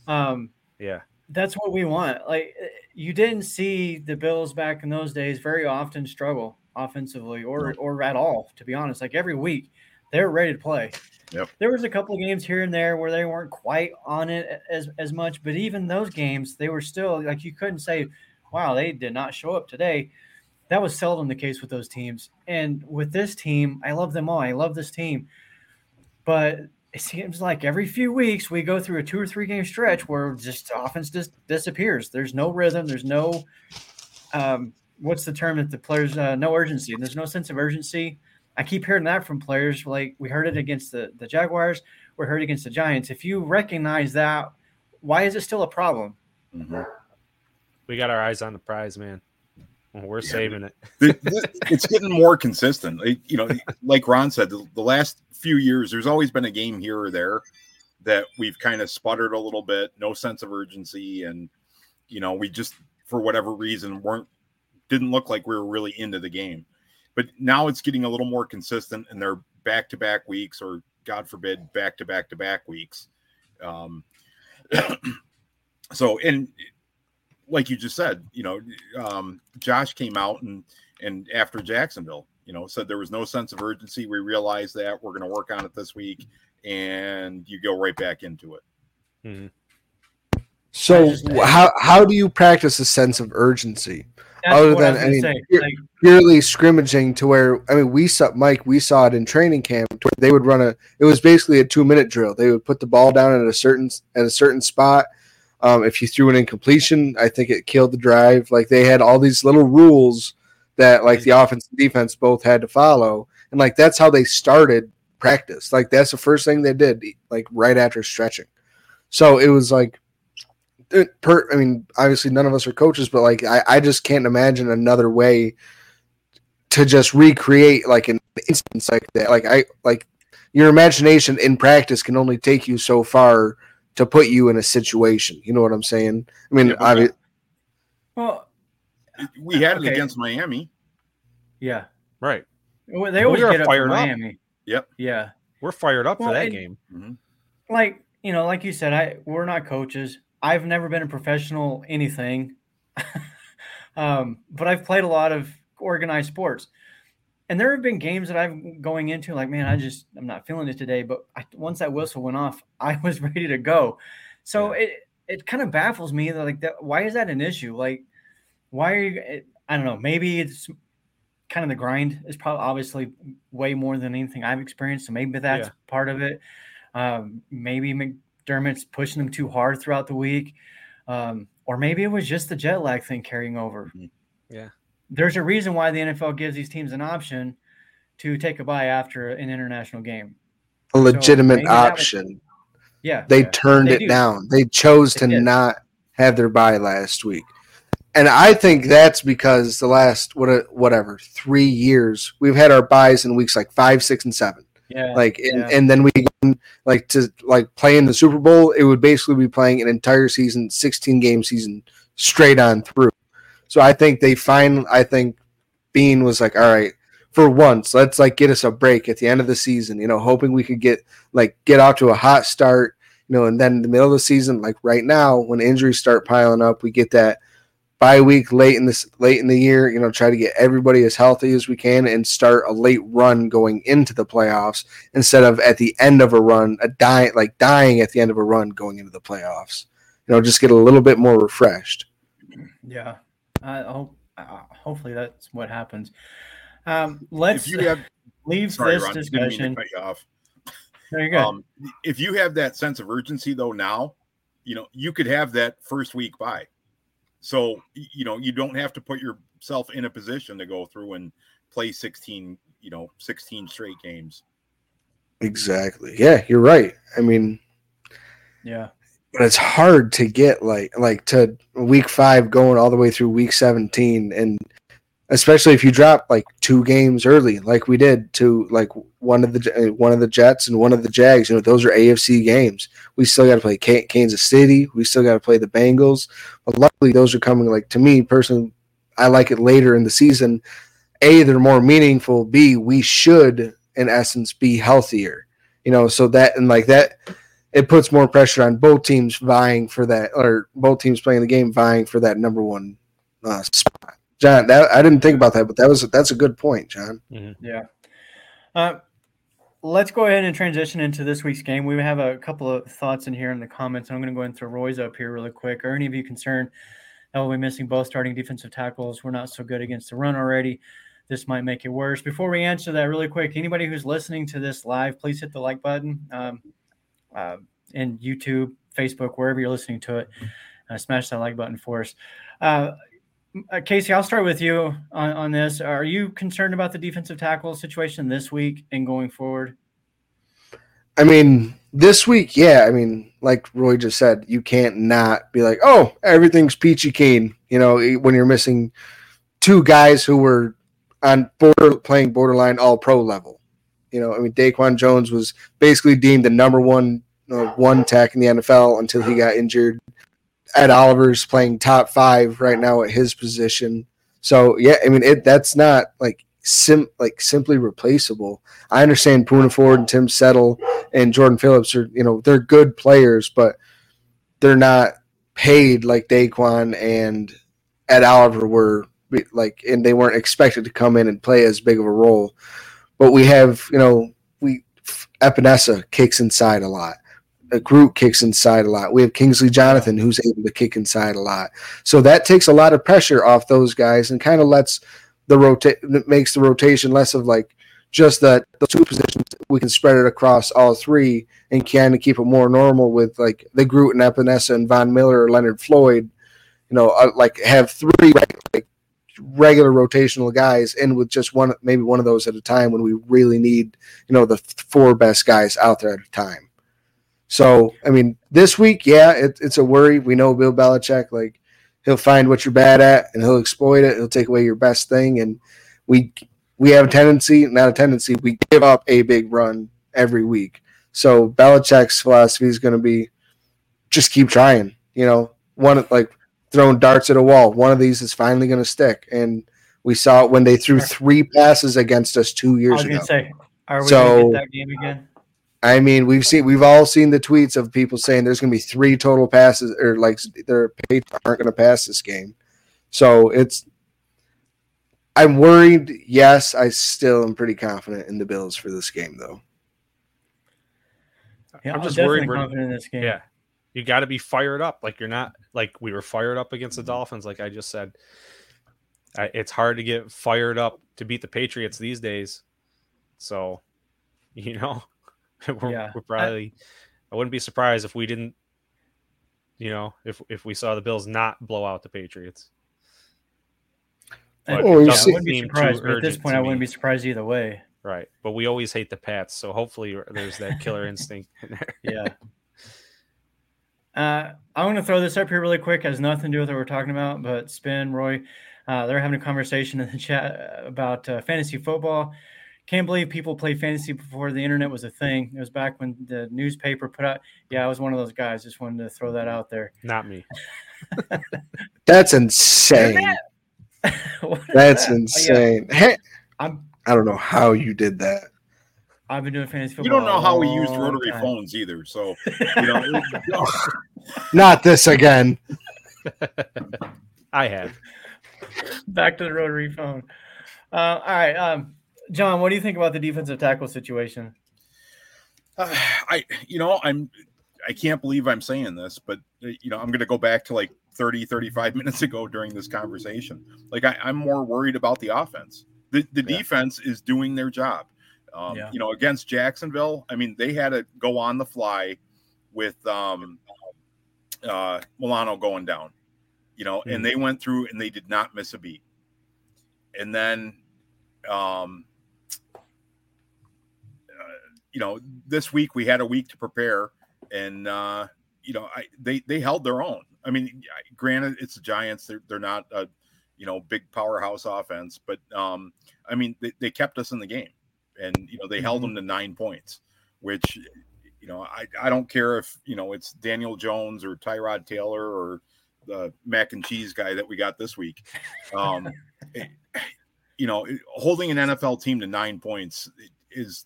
um
Yeah.
that's what we want. Like you didn't see the Bills back in those days very often struggle offensively or or at all, to be honest. Like every week they're ready to play.
Yep.
There was a couple of games here and there where they weren't quite on it as as much, but even those games they were still like you couldn't say, "Wow, they did not show up today." That was seldom the case with those teams. And with this team, I love them all. I love this team. But it seems like every few weeks we go through a two or three game stretch where just offense just disappears. There's no rhythm. There's no um, what's the term that the players uh, no urgency. There's no sense of urgency. I keep hearing that from players. Like we heard it against the the Jaguars. We heard it against the Giants. If you recognize that, why is it still a problem?
Mhm.
We got our eyes on the prize, man. We're saving it. [laughs]
The- the- it's getting more consistent. You know, like Ron said, the, the last few years, there's always been a game here or there that we've kind of sputtered a little bit, no sense of urgency, and you know, we just for whatever reason weren't didn't look like we were really into the game. But now it's getting a little more consistent, and they're back to back weeks, or God forbid, back to back to back weeks. Um, [clears throat] so, and like you just said, you know, um, Josh came out and and after Jacksonville, you know, said there was no sense of urgency. We realized that we're going to work on it this week, and you go right back into it.
Mhm.
So
I just-
wh- how how do you practice a sense of urgency?
That's
Other
what I
than-
was
I mean,
say. Like,
Purely scrimmaging to where I mean we saw Mike, we saw it in training camp where they would run a it was basically a two minute drill. They would put the ball down at a certain at a certain spot. Um, if you threw an incompletion, I think it killed the drive. Like they had all these little rules that like the offense and defense both had to follow. And like that's how they started practice. Like that's the first thing they did, like right after stretching. So it was like it per I mean, obviously none of us are coaches, but like I, I just can't imagine another way to just recreate like an instance like that. Like I like your imagination in practice can only take you so far to put you in a situation. You know what I'm saying? I mean,
Yeah, but
obvi-
well,
We had it against Miami.
yeah.
Right.
Well, They
We
always
are
get up for
fired up.
Miami.
Yep.
Yeah.
We're fired up
Well,
for that
and-
game.
Mhm.
like you know like you said i we're not coaches i've never been a professional anything [laughs] um, but i've played a lot of organized sports. And there have been games that i'm going into like man i just i'm not feeling it today but I, once that whistle went off [laughs] i was ready to go. So it it kind of baffles me that like that why is that an issue? Like why are you it, i don't know maybe it's kind of the grind is probably obviously way more than anything i've experienced so maybe that's
Yeah.
part of it. Um, maybe McDermott's pushing them too hard throughout the week. Um, or maybe it was just the jet lag thing carrying over.
Mhm.
Yeah.
There's a reason why the NFL gives these teams an option to take a bye after an international game.
a legitimate
maybe that was-
option.
Yeah.
They
yeah.
turned
They
it
do.
down. They chose to
They did.
not have their bye last week. And I think that's because the last what whatever three years we've had our byes in weeks like five, six, and seven.
Yeah.
Like and,
yeah.
and then we like to like play in the Super Bowl. It would basically be playing an entire season, sixteen game season, straight on through. So I think they find. I think Beane was like, all right, for once, let's like get us a break at the end of the season. You know, hoping we could get like get out to a hot start. You know, and then in the middle of the season, like right now, when injuries start piling up, we get that bye week late in this late in the year. You know, try to get everybody as healthy as we can and start a late run going into the playoffs instead of at the end of a run, a dying like dying at the end of a run going into the playoffs. You know, just get a little bit more refreshed.
yeah. I hope, uh, hopefully that's what happens. Um, let's
If you have,
leave
sorry,
this
Ron, didn't mean to
discussion.
cut you off.
There you go.
Um, if you have that sense of urgency though now, you know you could have that first week by. So you know you don't have to put yourself in a position to go through and play 16, you know, 16 straight games.
Exactly. Yeah, you're right. I mean,
yeah.
but it's hard to get like like to week five going all the way through week 17 and especially if you drop like two games early like we did to like one of the one of the jets and one of the jags you know those are afc games. We still got to play Ka- kansas city. We still got to play the bengals. But luckily those are coming like to me personally i like it later in the season. A they're more meaningful. B we should in essence be healthier you know so that and like that it puts more pressure on both teams vying for that, or both teams playing the game vying for that number one uh, spot. John, that I didn't think about that, but that was that's a good point, John.
Yeah. Uh, let's go ahead and transition into this week's game. We have a couple of thoughts in here in the comments. I'm going to go ahead and throw Roy's up here really quick. Are any of you concerned that we'll be missing both starting defensive tackles? We're not so good against the run already. This might make it worse. Before we answer that really quick, anybody who's listening to this live, please hit the like button um, uh, in YouTube, Facebook, wherever you're listening to it. Uh, smash that like button for us. Uh, uh, Casey, I'll start with you on, on this. Are you concerned about the defensive tackle situation this week and going forward?
I mean, this week, yeah. I mean, like Roy just said, you can't not be like, oh, everything's peachy keen. You know, when you're missing two guys who were on border playing borderline all pro level. You know, I mean, Daquan Jones was basically deemed the number one uh, one tech in the NFL until he got injured. Ed Oliver's playing top five right now at his position. So yeah, I mean, it that's not like sim like simply replaceable. I understand Poona Ford and Tim Settle and Jordan Phillips are you know they're good players, but they're not paid like Daquan and Ed Oliver were like, and they weren't expected to come in and play as big of a role. But we have you know we Epenesa kicks inside a lot. Groot kicks inside a lot. We have Kingsley Jonathan who's able to kick inside a lot. So that takes a lot of pressure off those guys and kind of lets the rotate makes the rotation less of like just that the two positions we can spread it across all three and kind of keep it more normal with like the Groot and Epenesa and Von Miller or Leonard Floyd, you know, uh, like have three like regular rotational guys in with just one maybe one of those at a time when we really need you know the four best guys out there at a time. So I mean, this week, yeah, it, it's a worry. We know Bill Belichick like he'll find what you're bad at and he'll exploit it. He'll take away your best thing. And we we have a tendency, not a tendency, we give up a big run every week. So Belichick's philosophy is going to be just keep trying. You know, one like throwing darts at a wall. One of these is finally going to stick. And we saw it when they threw three passes against us two years ago.
Say, are we
So-
going to get that game again?
I mean, we've seen we've all seen the tweets of people saying there's going to be three total passes, or like their Patriots aren't going to pass this game. So it's. I'm worried. Yes, I still am pretty confident in the Bills for this game, though.
Yeah,
I'm
I'm
just worried we're-
confident in this game.
Yeah. You got to be fired up. Like you're not like we were fired up against the mm-hmm. Dolphins. Like I just said, I, it's hard to get fired up to beat the Patriots these days. So, [laughs] you know, [laughs] we're,
Yeah.
we're probably. I wouldn't be surprised if we didn't. You know, if if we saw the Bills not blow out the Patriots. But
Oh,
it
I wouldn't be surprised, but at this point, I wouldn't
me.
be surprised either way.
Right, but we always hate the Pats, so hopefully there's that killer instinct. [laughs] in there.
Yeah. Uh, I'm going to throw this up here really quick. Has nothing to do with what we're talking about, but Spin, Roy, uh, they're having a conversation in the chat about uh, fantasy football. Can't believe people played fantasy before the internet was a thing. It was back when the newspaper put out. Yeah, I was one of those guys. Just wanted to throw that out there.
Not me. [laughs]
That's insane. [laughs] That's
Yeah,
insane. Hey,
I'm,
I don't know how you did that.
I've been doing fantasy football.
You don't know how we used rotary
time.
phones either. So, you know, [laughs]
Not this again.
I have.
Back to the rotary phone. Uh, all right, um, John, what do you think about the defensive tackle situation?
Uh, I, you know, I'm, I can't believe I'm saying this, but uh, you know, I'm going to go back to like 30, 35 [laughs] minutes ago during this conversation. Like, I, I'm more worried about the offense. The, the
Yeah.
defense is doing their job. Um,
Yeah.
You know, against Jacksonville, I mean, they had to go on the fly with um, uh, Milano going down. You know,
Mhm.
and they went through and they did not miss a beat. And then, um, you know, this week we had a week to prepare, and uh, you know, I, they they held their own. I mean, granted, it's the Giants; they're they're not a you know big powerhouse offense, but um, I mean, they, they kept us in the game, and you know, they held them to nine points, which you know, I I don't care if you know it's Daniel Jones or Tyrod Taylor or the mac and cheese guy that we got this week. Um, [laughs] it- you know, holding an NFL team to nine points is,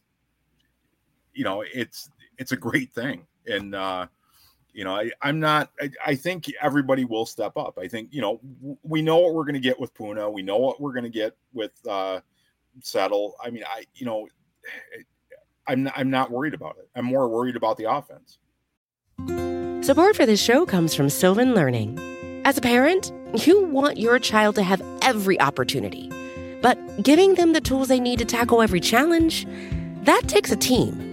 you know, it's it's a great thing, and uh, you know, I, I'm not. I, I think everybody will step up. I think you know we know what we're going to get with Poona. We know what we're going to get with uh, Settle. I mean, I you know, [sighs] I'm I'm not worried about it. I'm more worried about the offense.
Support for this show comes from Sylvan Learning. As a parent, you want your child to have every opportunity, but giving them the tools they need to tackle every challenge, that takes a team.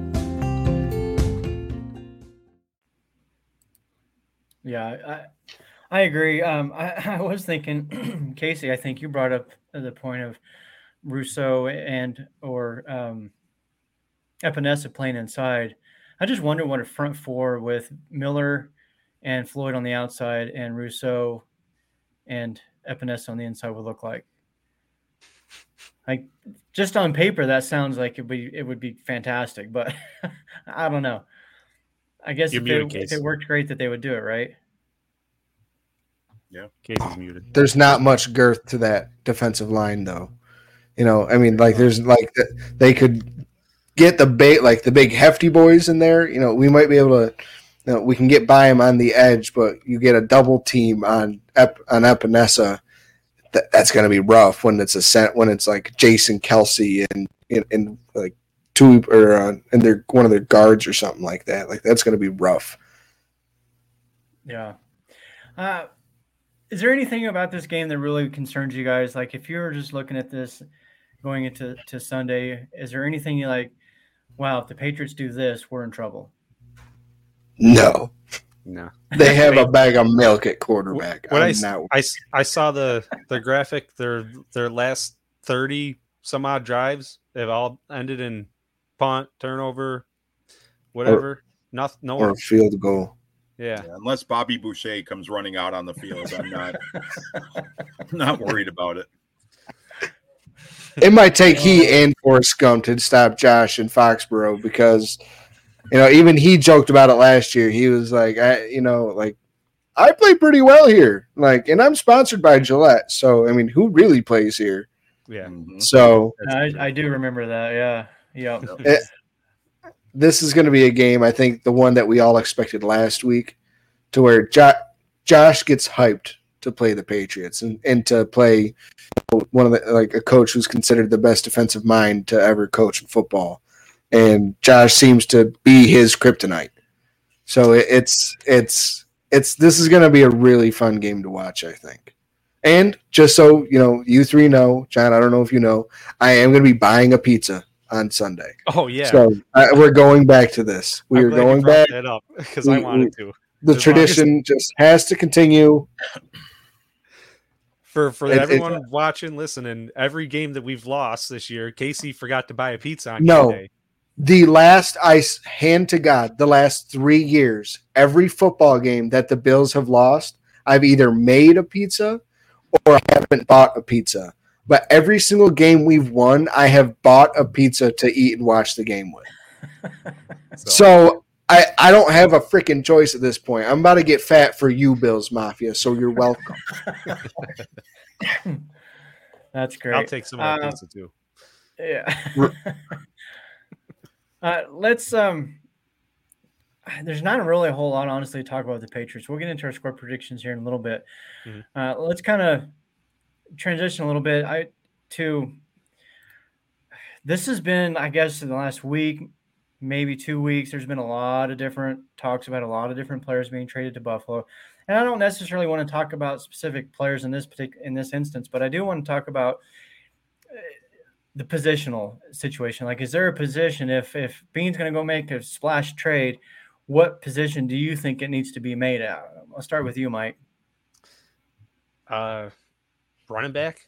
Yeah, I, I agree. Um, I, [laughs] I was thinking, [clears throat] Casey, I think you brought up the point of Rousseau and or um, Epenesa playing inside. I just wonder what a front four with Miller and Floyd on the outside and Rousseau and Epenesa on the inside would look like. Like just on paper, that sounds like it would be it would be fantastic, but [laughs] I don't know. I guess if it, if it, worked great that they would do it, right?
Yeah,
Casey's muted.
There's not much girth to that defensive line, though. You know, I mean, like there's like they could get the bait, like the big hefty boys in there. You know, we might be able to. You know, we can get by them on the edge, but you get a double team on Ep, on Epenesa. That, that's going to be rough when it's a set when it's like Jason Kelce and and, like two or uh, and they're one of their guards or something like that. Like that's going to be rough.
Yeah. Uh, is there anything about this game that really concerns you guys? Like, if you're just looking at this going into to Sunday, is there anything you like? Wow, if the Patriots do this, we're in trouble.
No,
no. [laughs]
They have a bag of milk at quarterback.
What I, I, I saw the the graphic. Their their last thirty some odd drives, they've all ended in punt, turnover, whatever. Or, Nothing, no
or field goal.
Yeah.
yeah. Unless Bobby Boucher comes running out on the field, I'm not [laughs] not worried about it.
It might take he and Forrest Gump to stop Josh in Foxborough because you know even he joked about it last year. He was like, I you know like I play pretty well here, like, and I'm sponsored by Gillette. So I mean, who really plays here?
Yeah.
Mm-hmm. So
I, I, do remember that. Yeah. Yeah.
Eh, it, this is going to be a game. I think the one that we all expected last week, to where jo- Josh gets hyped to play the Patriots and, and to play one of the like a coach who's considered the best defensive mind to ever coach in football, and Josh seems to be his kryptonite. So it, it's it's it's this is going to be a really fun game to watch. I think. And just so you know, you three know, John. I don't know if you know, I am going to be buying a pizza on Sunday.
Oh yeah.
So uh, we're going back to this. We I'm are going back.
That up because I wanted to.
The as tradition as... just has to continue.
For for it, everyone it, watching, listening, every game that we've lost this year, Casey forgot to buy a pizza on
no. Day. The last I hand to God, the last three years, every football game that the Bills have lost, I've either made a pizza or I haven't bought a pizza but every single game we've won, I have bought a pizza to eat and watch the game with. [laughs] so, so I, I don't have a freaking choice at this point. I'm about to get fat for you, Bills Mafia, so you're welcome. [laughs] [laughs]
That's great.
I'll take some more uh, pizza too.
Yeah. uh, let's um there's not really a whole lot honestly to talk about the Patriots. We'll get into our score predictions here in a little bit. Mm-hmm. Uh, let's kind of transition a little bit I to this has been, I guess, in the last week, maybe two weeks, there's been a lot of different talks about a lot of different players being traded to Buffalo. And I don't necessarily want to talk about specific players in this particular in this instance, but I do want to talk about uh, the positional situation. Like, is there a position if if Beane's going to go make a splash trade? What position do you think it needs to be made at? I'll start with you, Mike.
Uh, running back,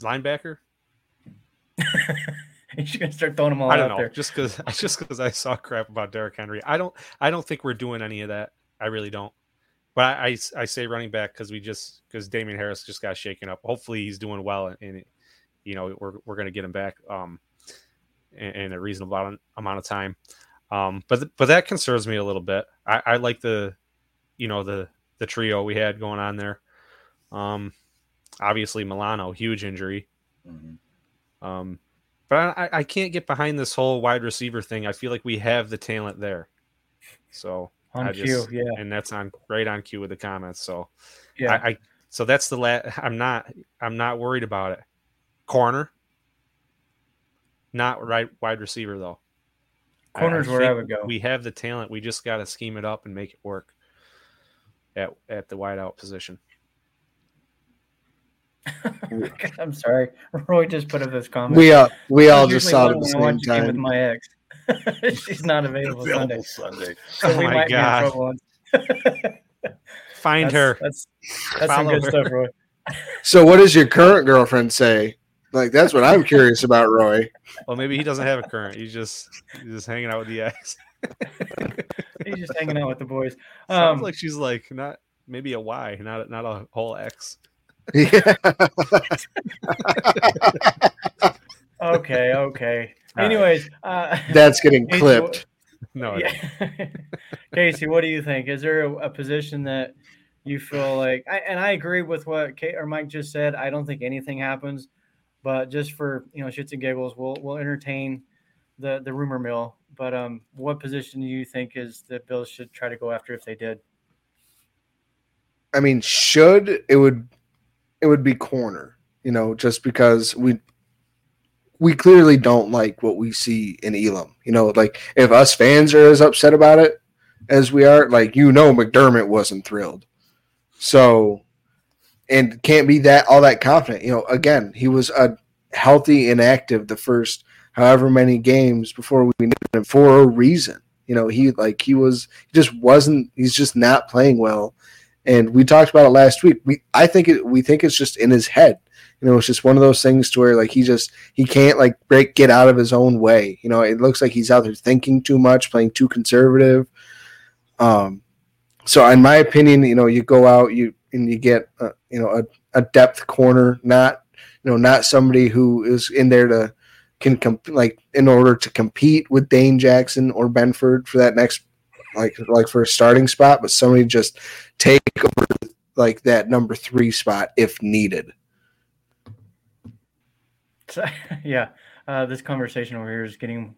linebacker. [laughs]
You're gonna start throwing them all
I don't
out
know,
there.
just because [laughs] just because I saw crap about Derrick Henry. I don't I don't think we're doing any of that. I really don't. But I I, I say running back because we just because Damien Harris just got shaken up. Hopefully he's doing well and you know we're we're gonna get him back um in, in a reasonable amount of time. Um, but but that concerns me a little bit. I, I like the you know the the trio we had going on there. Um, obviously Milano, huge injury. Mm-hmm. Um, but I, I can't get behind this whole wide receiver thing. I feel like we have the talent there. So
On
I
cue,
just,
yeah.
and that's on right on cue with the comments. So
Yeah.
I, I so that's the last. I'm not I'm not worried about it. Corner, not right wide receiver though. I- I
Corner's where I would go.
We have the talent. We just got to scheme it up and make it work at at the wideout position. [laughs]
I'm sorry. Roy just put up this comment.
We uh we all just saw it at the same
a game with my ex. [laughs] She's not available Sunday.
Available Sunday.
So
Oh
we
my
might
God.
be in [laughs]
Find
that's,
her.
That's that's some good
her.
stuff, Roy.
So what does your current girlfriend say? Like that's what I'm curious about, Roy.
Well, maybe he doesn't have a current. He's just he's just hanging out with the ex.
He's just hanging out with the boys.
Sounds
Um,
like she's like not maybe a Y, not not a whole X.
Yeah. [laughs]
okay, okay.
All right.
Anyways, uh, [laughs]
That's getting
Casey,
clipped.
No,
Yeah. [laughs] Casey, what do you think? Is there a, a position that you feel like? I, and I agree with what Kate or Mike just said. I don't think anything happens, but just for you know shits and giggles, we'll we'll entertain the the rumor mill. But um, what position do you think is the Bills should try to go after if they did?
I mean, should it would it would be corner, you know, just because we we clearly don't like what we see in Elam. You know, like if us fans are as upset about it as we are, like you know McDermott wasn't thrilled. So and can't be that all that confident. You know, again, he was a healthy and active the first however many games before we knew him for a reason. You know, he like he was he just wasn't he's just not playing well and we talked about it last week. We I think it, we think it's just in his head. You know, it's just one of those things to where like he just he can't like break get out of his own way. You know, it looks like he's out there thinking too much, playing too conservative. Um, so in my opinion, you know, you go out you and you get a, you know a, a depth corner, not you know not somebody who is in there to can comp- like in order to compete with Dane Jackson or Benford for that next like like for a starting spot, but somebody just take over like that number three spot if needed.
So, [laughs] yeah, uh, this conversation over here is getting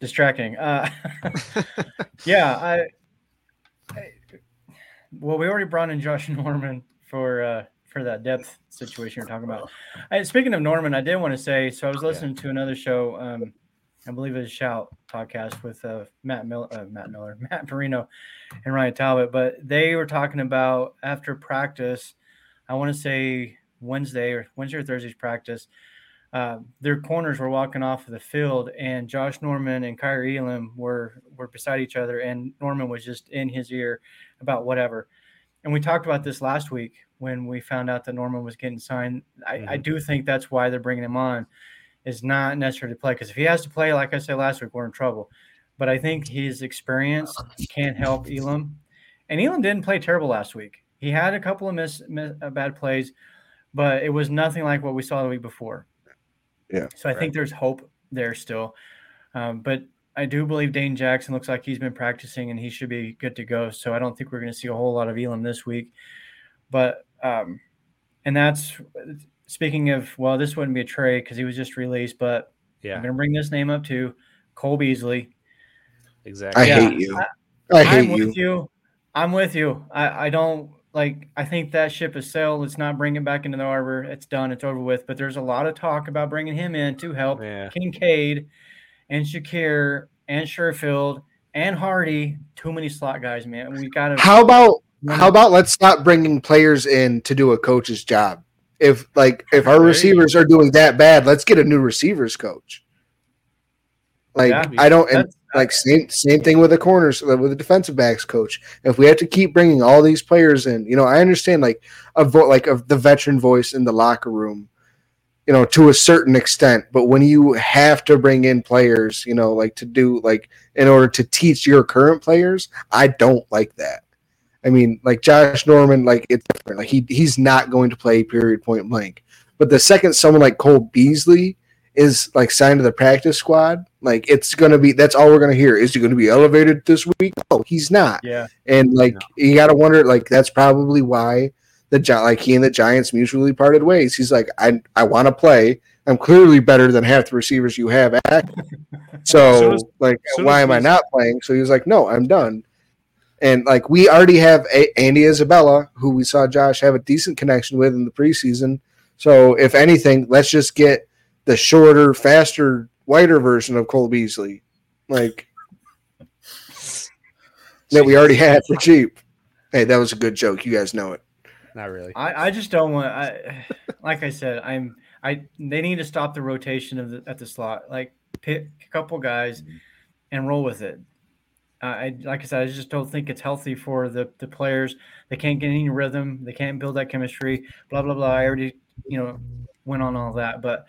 distracting. Uh, [laughs] yeah, I, I- Well, we already brought in Josh [laughs] Norman for uh, for that depth situation you're talking about. I, speaking of Norman, I did want to say. So I was listening to another show. Um, I believe it's a Shout podcast with uh, Matt Miller, uh, Matt Miller, [laughs] Matt Marino, and Ryan Talbot. But they were talking about after practice. I want to say Wednesday or Wednesday or Thursday's practice. Uh, their corners were walking off of the field, and Josh Norman and Kaiir Elam were were beside each other, and Norman was just in his ear about whatever. And we talked about this last week when we found out that Norman was getting signed. I, I do think that's why they're bringing him on, is not necessarily to play. Because if he has to play, like I said last week, we're in trouble. But I think his experience can help Elam. And Elam didn't play terrible last week. He had a couple of miss, miss uh, bad plays, but it was nothing like what we saw the week before.
Yeah.
So I think there's hope there still. Um, but I do believe Dane Jackson looks like he's been practicing and he should be good to go. So I don't think we're going to see a whole lot of Elam this week. But um, and that's speaking of well, this wouldn't be a trade because he was just released, but
yeah, I'm
going to bring this name up too, Cole Beasley.
exactly.
I
Yeah,
hate you. I hate
I'm
you.
with you. I'm with you. I, I don't like. I think that ship has sailed. Let's not bring him back into the harbor. It's done. It's over with. But there's a lot of talk about bringing him in to help
Yeah.
Kincaid and Shakir and Sherfield and Harty. Too many slot guys, man. We got to.
How about how about let's stop bringing players in to do a coach's job? If like if our receivers are doing that bad, let's get a new receivers coach. Like
Yeah.
I don't and like same same thing with the corners uh, with the defensive backs coach. If we have to keep bringing all these players in, you know, I understand like a vo- like of the veteran voice in the locker room, you know, to a certain extent. But when you have to bring in players, you know, like to do like in order to teach your current players, I don't like that. I mean, like Josh Norman, like it's different. Like he he's not going to play period point blank. But the second someone like Cole Beasley is like signed to the practice squad, like it's gonna be that's all we're gonna hear. Is he gonna be elevated this week? No, he's not.
Yeah.
And like you gotta wonder, like that's probably why the Gi- like he and the Giants mutually parted ways. He's like, I I want to play, I'm clearly better than half the receivers you have at. [laughs] So,
Soon as-
like,
soon
why am I not playing? So he was like, no, I'm done. And like, we already have a- Andy Isabella, who we saw Josh have a decent connection with in the preseason. So, if anything, let's just get the shorter, faster, wider version of Cole Beasley, like that we already had for cheap. Hey, that was a good joke. You guys know it.
Not really.
I, I just don't want. I like I said, I'm. I they need to stop the rotation of the, at the slot. Like pick a couple guys and roll with it. Uh, I like I said, I just don't think it's healthy for the the players. They can't get any rhythm. They can't build that chemistry. Blah blah blah. I already you know went on all that, but.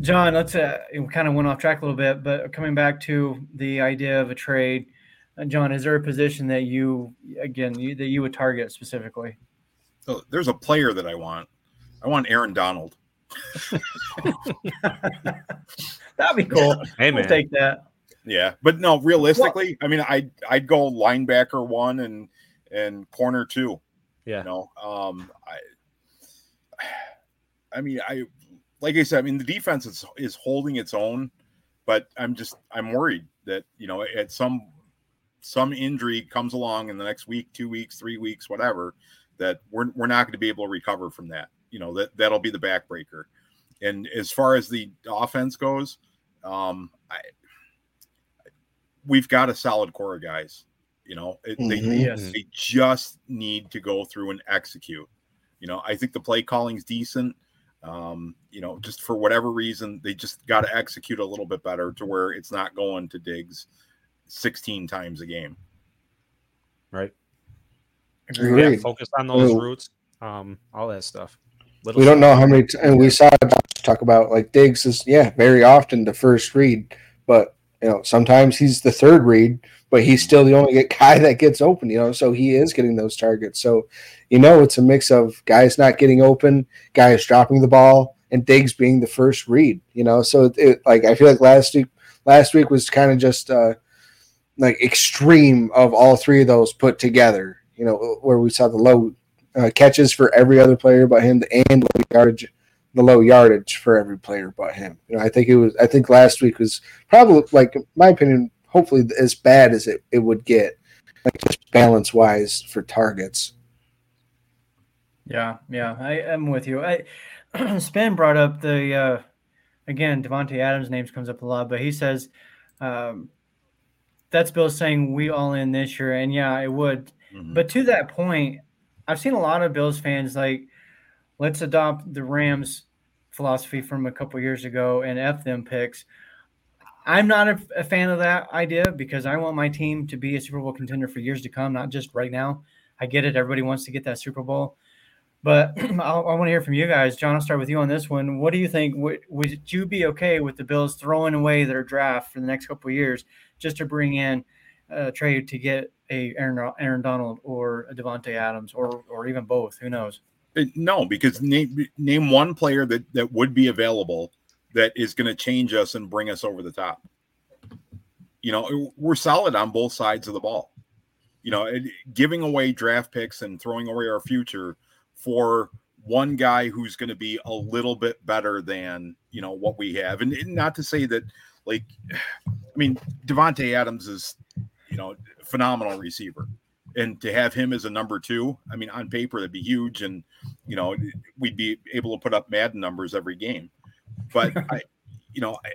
John, let's uh, we kind of went off track a little bit, but coming back to the idea of a trade, uh, John, is there a position that you again you, that you would target specifically?
So there's a player that I want. I want Aaron Donald. [laughs]
That'd be cool.
Hey
We'll
man,
take that.
Yeah, but no, realistically, I mean, I I'd go linebacker one and and corner two.
Yeah.
You know, um, I I mean, I like I said, I mean, the defense is is holding its own, but I'm just I'm worried that you know at some some injury comes along in the next week, two weeks, three weeks, whatever, that we're we're not going to be able to recover from that. You know that that'll be the backbreaker. And as far as the offense goes, um, I we've got a solid core of guys. You know, it, they,
Mhm.
Yes.
they just need to go through and execute. You know, I think the play calling's decent. Um, you know, just for whatever reason, they just got to execute a little bit better to where it's not going to Diggs 16 times a game.
right?
Agreed.
Yeah, focus on those
Ooh.
roots, um, all that stuff. Little
We don't know how many, t- and we saw Josh talk about like Diggs is yeah very often the first read, but you know sometimes he's the third read, but he's still the only [laughs] guy that gets open. You know, so he is getting those targets. So you know it's a mix of guys not getting open, guys dropping the ball, and Diggs being the first read. You know, so it, like I feel like last week last week was kind of just uh like extreme of all three of those put together. You know, where we saw the low uh, catches for every other player but him, and low yardage, the low yardage for every player but him. You know, I think it was. I think last week was probably, like, my opinion, hopefully as bad as it, it would get, like just balance wise for targets.
Yeah, yeah, I am with you. I [clears throat] Spin brought up the uh, again Davante Adams' names comes up a lot, but he says um, that's Bill saying we all in this year, and yeah, it would.
Mhm.
But to that point, I've seen a lot of Bills fans like, let's adopt the Rams philosophy from a couple years ago and F them picks. I'm not a, a fan of that idea because I want my team to be a Super Bowl contender for years to come, not just right now. I get it. Everybody wants to get that Super Bowl. But [clears throat] I, want to hear from you guys. John, I'll start with you on this one. What do you think? Would, would you be okay with the Bills throwing away their draft for the next couple years just to bring in a trade to get a Aaron, Aaron Donald or a Davante Adams or or even both? Who knows?
Uh, No, because name name one player that that would be available that is going to change us and bring us over the top. You know, we're solid on both sides of the ball. You know, giving away draft picks and throwing away our future for one guy who's going to be a little bit better than you know what we have, and, and not to say that, like, [sighs] I mean, Davante Adams is, you know, phenomenal receiver and to have him as a number two, I mean, on paper that'd be huge, and you know, we'd be able to put up Madden numbers every game. But [laughs] I, you know, I,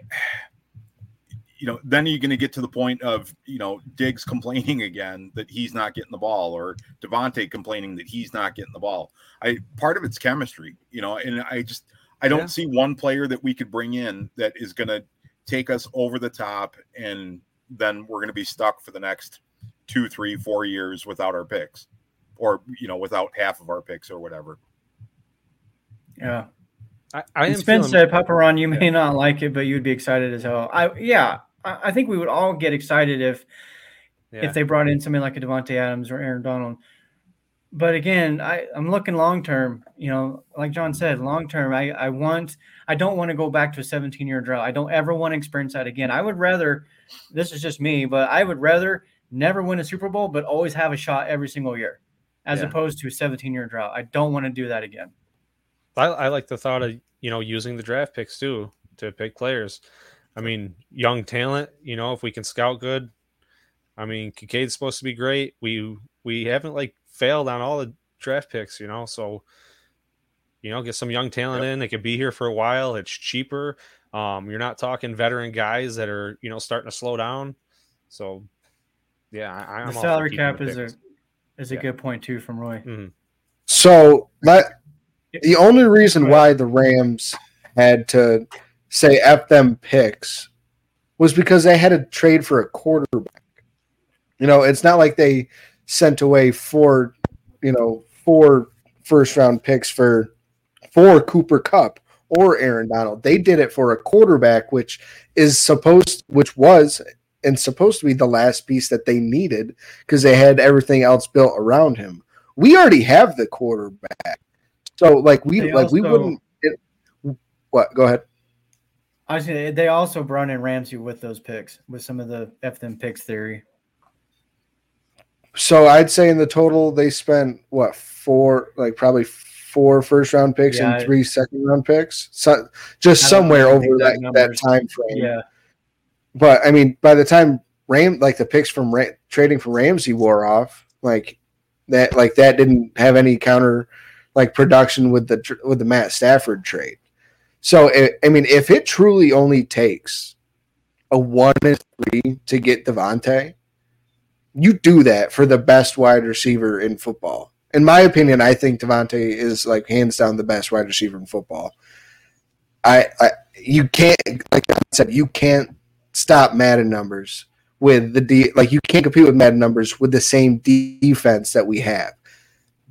you know, then you're going to get to the point of you know Diggs complaining again that he's not getting the ball, or Davante complaining that he's not getting the ball. I part of it's chemistry, you know, and I just I don't
Yeah.
see one player that we could bring in that is going to take us over the top, and then we're going to be stuck for the next two, three, four years without our picks, or you know, without half of our picks or whatever.
Yeah.
I, I am
Spence
feeling,
said, Papa Ron, you may not like it, but you'd be excited as hell. I yeah, I, I think we would all get excited if
yeah.
if they brought in somebody like a Davante Adams or Aaron Donald. But again, I, I'm looking long term. You know, like John said, long term. I, I want. I don't want to go back to a 17 year drought. I don't ever want to experience that again. I would rather. This is just me, but I would rather never win a Super Bowl, but always have a shot every single year, as
Yeah.
opposed to a 17 year drought. I don't want to do that again.
I, I like the thought of you know using the draft picks too to pick players. I mean, young talent. You know, if we can scout good. I mean, Kincaid's supposed to be great. We we haven't like failed on all the draft picks. You know, so you know, get some young talent yep. in. They could be here for a while. It's cheaper. Um, you're not talking veteran guys that are you know starting to slow down. So, yeah, I,
the salary cap is a is a yeah. good point too from Roy.
Mm-hmm.
So that the only reason why the Rams had to say F them picks was because they had to trade for a quarterback. You know, it's not like they sent away four, you know, four first round picks for for Cooper Kupp or Aaron Donald. They did it for a quarterback, which is supposed, which was and supposed to be the last piece that they needed because they had everything else built around him. We already have the quarterback, so like we they like also, we wouldn't. It, what? Go ahead.
I was saying they also brought in Ramsey with those picks with some of the F them picks theory.
So I'd say in the total they spent what four like probably four first round picks yeah, and three second round picks. So just somewhere over that, that time frame.
Yeah.
But I mean, by the time Ram like the picks from Ra- trading for Ramsey wore off, like that, like that didn't have any counter like production with the with the Matt Stafford trade. So it, I mean, if it truly only takes a one and three to get Davante, you do that for the best wide receiver in football. In my opinion, I think Davante is like hands down the best wide receiver in football. I, I you can't like I said, you can't stop Madden numbers with the D like you can't compete with Madden numbers with the same defense that we have.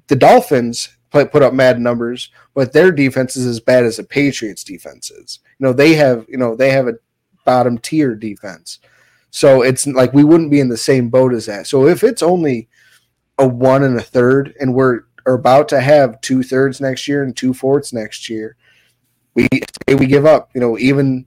The Dolphins put up Madden numbers, but their defense is as bad as the Patriots defense is. You know, they have, you know, they have a bottom tier defense. So it's like we wouldn't be in the same boat as that. So if it's only a one and a third, and we're are about to have two thirds next year and two fourths next year, we we give up. You know, even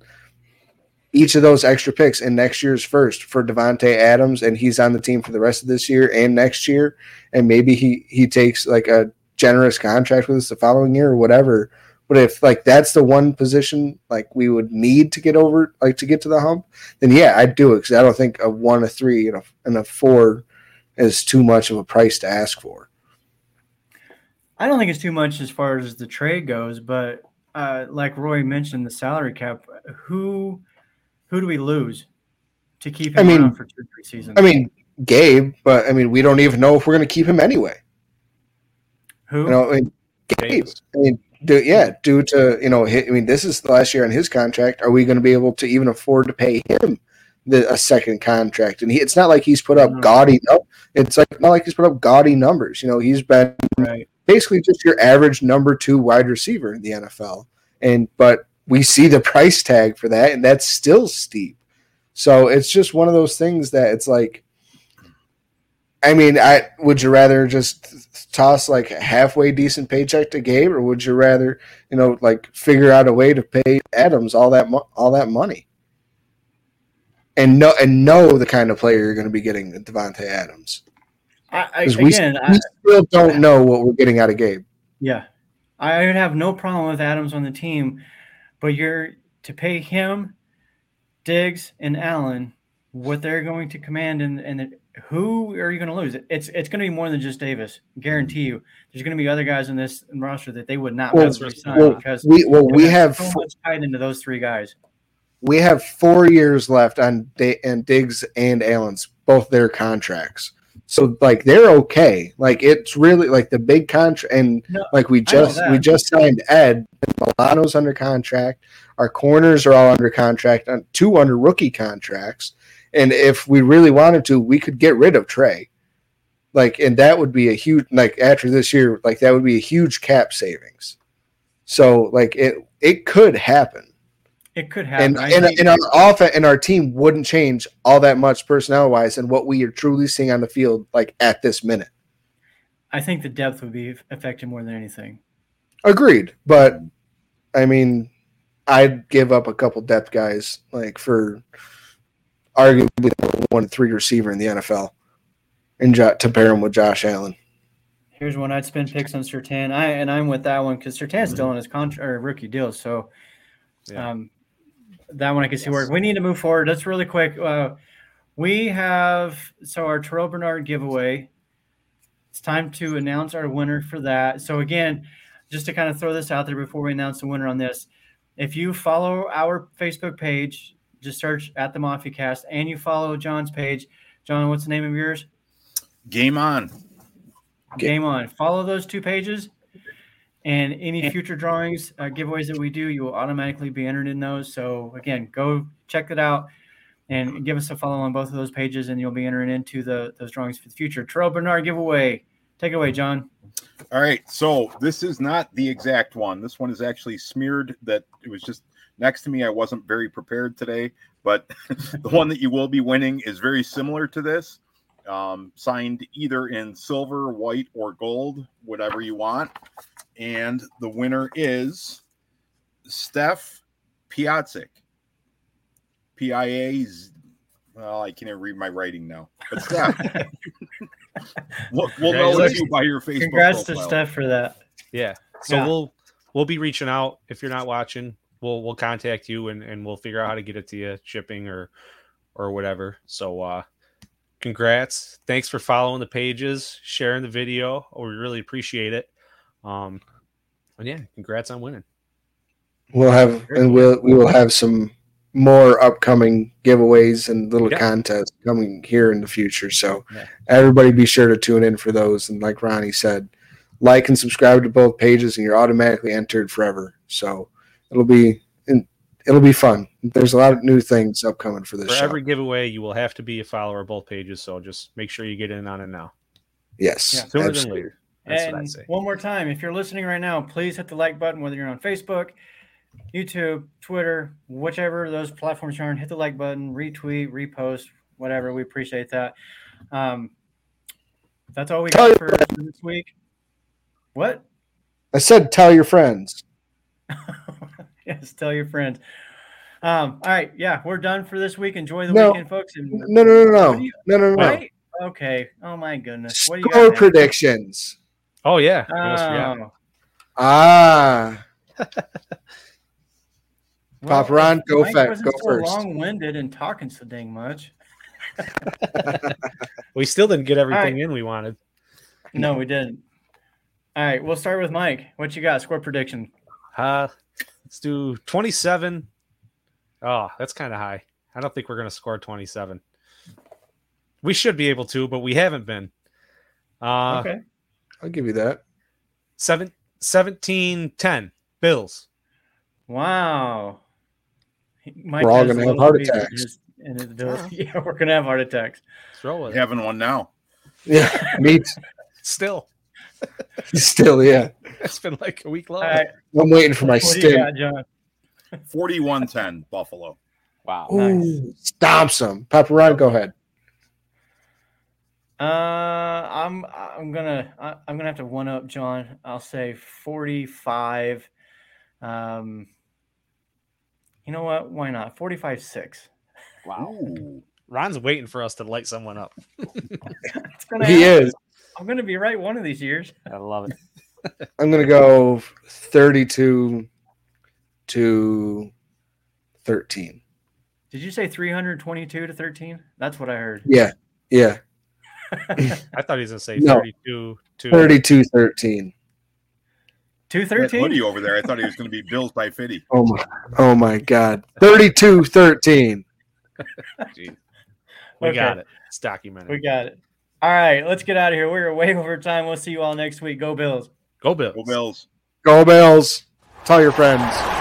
each of those extra picks in next year's first for Davante Adams, and he's on the team for the rest of this year and next year, and maybe he he takes like a generous contract with us the following year or whatever. But if like that's the one position like we would need to get over like to get to the hump, then yeah, I'd do it because I don't think a one, a three, and a, and a four is too much of a price to ask for.
I don't think it's too much as far as the trade goes, but uh, like Roy mentioned, the salary cap. Who who do we lose to keep him I mean, for two three seasons?
I mean, Gabe, but I mean, we don't even know if we're going to keep him anyway.
Who?
You know, I mean, Gabe. I mean, do, yeah, due to you know, I mean, this is the last year on his contract. Are we going to be able to even afford to pay him the, a second contract? And he, it's not like he's put up mm-hmm. gaudy. No, it's like not like he's put up gaudy numbers. You know, he's been
right.
basically just your average number two wide receiver in the NFL. And but we see the price tag for that, and that's still steep. So it's just one of those things that it's like. I mean, I would you rather just toss like a halfway decent paycheck to Gabe, or would you rather, you know, like figure out a way to pay Adams all that mo- all that money? and know and know the kind of player you're going to be getting at Davante Adams.
I, I we, again,
we still don't know what we're getting out of Gabe.
Yeah, I would have no problem with Adams on the team, but you're to pay him, Diggs, and Allen what they're going to command, and and who are you going to lose? It's it's going to be more than just Davis. Guarantee you, there's going to be other guys in this roster that they would not well, well, because
we well we have
so much tied into those three guys
we have four years left on D- and Diggs and Allen's both their contracts. So like they're okay. Like it's really like the big contract and no, like we just we just signed Ed Milano's under contract. Our corners are all under contract on two under rookie contracts. And if we really wanted to, we could get rid of Trey. Like and that would be a huge like after this year, like that would be a huge cap savings. So like it it could happen.
It could happen.
And, and, and, our offense and our team wouldn't change all that much personnel wise and what we are truly seeing on the field like at this minute.
I think the depth would be affected more than anything.
Agreed. But I mean, I'd give up a couple depth guys like for arguably one three receiver in the NFL and jo- to pair him with Josh Allen.
Here's one I'd spend picks on Sertan. I and I'm with that one because Sertan's still on his contract or rookie deal. So
Yeah.
um, that one I can see work. We need to move forward. That's really quick. Uh, we have so our Terrel Bernard giveaway. It's time to announce our winner for that. So again, just to kind of throw this out there before we announce the winner on this, if you follow our Facebook page, just search at the Mafia Cast, and you follow John's page. John, what's the name of yours?
Game on.
Game on. Follow those two pages, and any future drawings, uh, giveaways that we do, you will automatically be entered in those. So again, go check it out and give us a follow on both of those pages, and you'll be entering into the those drawings for the future. Terrel Bernard giveaway. Take it away, John.
All right. So this is not the exact one. This one is actually smeared that it was just next to me. I wasn't very prepared today, but [laughs] the one that you will be winning is very similar to this. Um, signed either in silver, white, or gold, whatever you want. And the winner is Steph Piatzik. P I A. Well, I can't even read my writing now. But [laughs] Steph, we'll, we'll know it's you by your Facebook.
Congrats to. Steph for that.
Yeah. So
Yeah.
we'll we'll be reaching out if you're not watching. We'll we'll contact you and and we'll figure out how to get it to you, shipping or or whatever. So uh congrats. Thanks for following the pages, sharing the video. We really appreciate it. Um and yeah, congrats on winning.
We'll have and we'll we will have some more upcoming giveaways and little
Yeah.
contests coming here in the future. So
Yeah.
everybody be sure to tune in for those. And like Ronnie said, like and subscribe to both pages, and you're automatically entered forever. So it'll be it'll be fun. There's a lot of new things upcoming for this
For
show.
every giveaway, you will have to be a follower of both pages. So just make sure you get in on it now.
yes,
Yeah.
Sooner
absolutely.
than later. That's what I
and
say.
one more time, if you're listening right now, please hit the like button, whether you're on Facebook, YouTube, Twitter, whichever those platforms you're on, hit the like button, retweet, repost, whatever. We appreciate that. Um, that's all we
Tell
got
your
for this week. What?
I said, tell your friends. [laughs] [laughs]
yes, tell your friends. Um, all right, yeah, we're done for this week. Enjoy the
No.
weekend, folks. And
No, no, no, no,
you-
no, no, no.
Wait. Okay. Oh my goodness. What do you
Score
got?
predictions.
Oh yeah. I almost forgot.
Oh,
Ah,
well,
Papa Ron, go
Mike
fa-
wasn't
go
so
first.
Long-winded and talking so dang much. [laughs]
We still didn't get everything
right.
in we wanted.
No, we didn't. All right, we'll start with Mike. What you got? Score prediction.
Uh, let's do 27. Oh, that's kind of high. I don't think we're going to score 27. We should be able to, but we haven't been. Uh,
okay.
I'll give you that.
seven, 17 10. Bills.
Wow. Mike
We're all gonna have heart
bit in
attacks.
his- in his ability- [laughs] Yeah, we're gonna have heart attacks.
Throw it.
Having one now.
Yeah, [laughs] me t-
Still, [laughs]
still. Yeah,
it's been like a week long.
All right,
I'm waiting for my
what do
stint.
41 10, Buffalo.
Wow.
Nice.
Ooh, stomps him. Papa Ron, go ahead.
Uh, I'm I'm gonna I- I'm gonna have to one up John. I'll say 45. Um, you know what? Why not? 45 6.
Wow.
Ooh.
Ron's waiting for us to light someone up. [laughs]
He
happen.
is.
I'm gonna be right one of these years. [laughs]
I love it.
I'm gonna go 32 to 13.
Did you say 322 to 13? That's what I heard.
Yeah, yeah. [laughs]
I thought he was going to say
No.
32 to
32 13.
That
213?
hoodie over there, I thought he was going to be Bills by Fitty. [laughs]
Oh my, oh my God. 32 13.
We
Okay.
got it. It's documented.
We got it. All right, let's get out of here. We're way [laughs] over time. We'll see you all next week. Go Bills.
Go Bills.
Go Bills.
Go Bills. Tell your friends.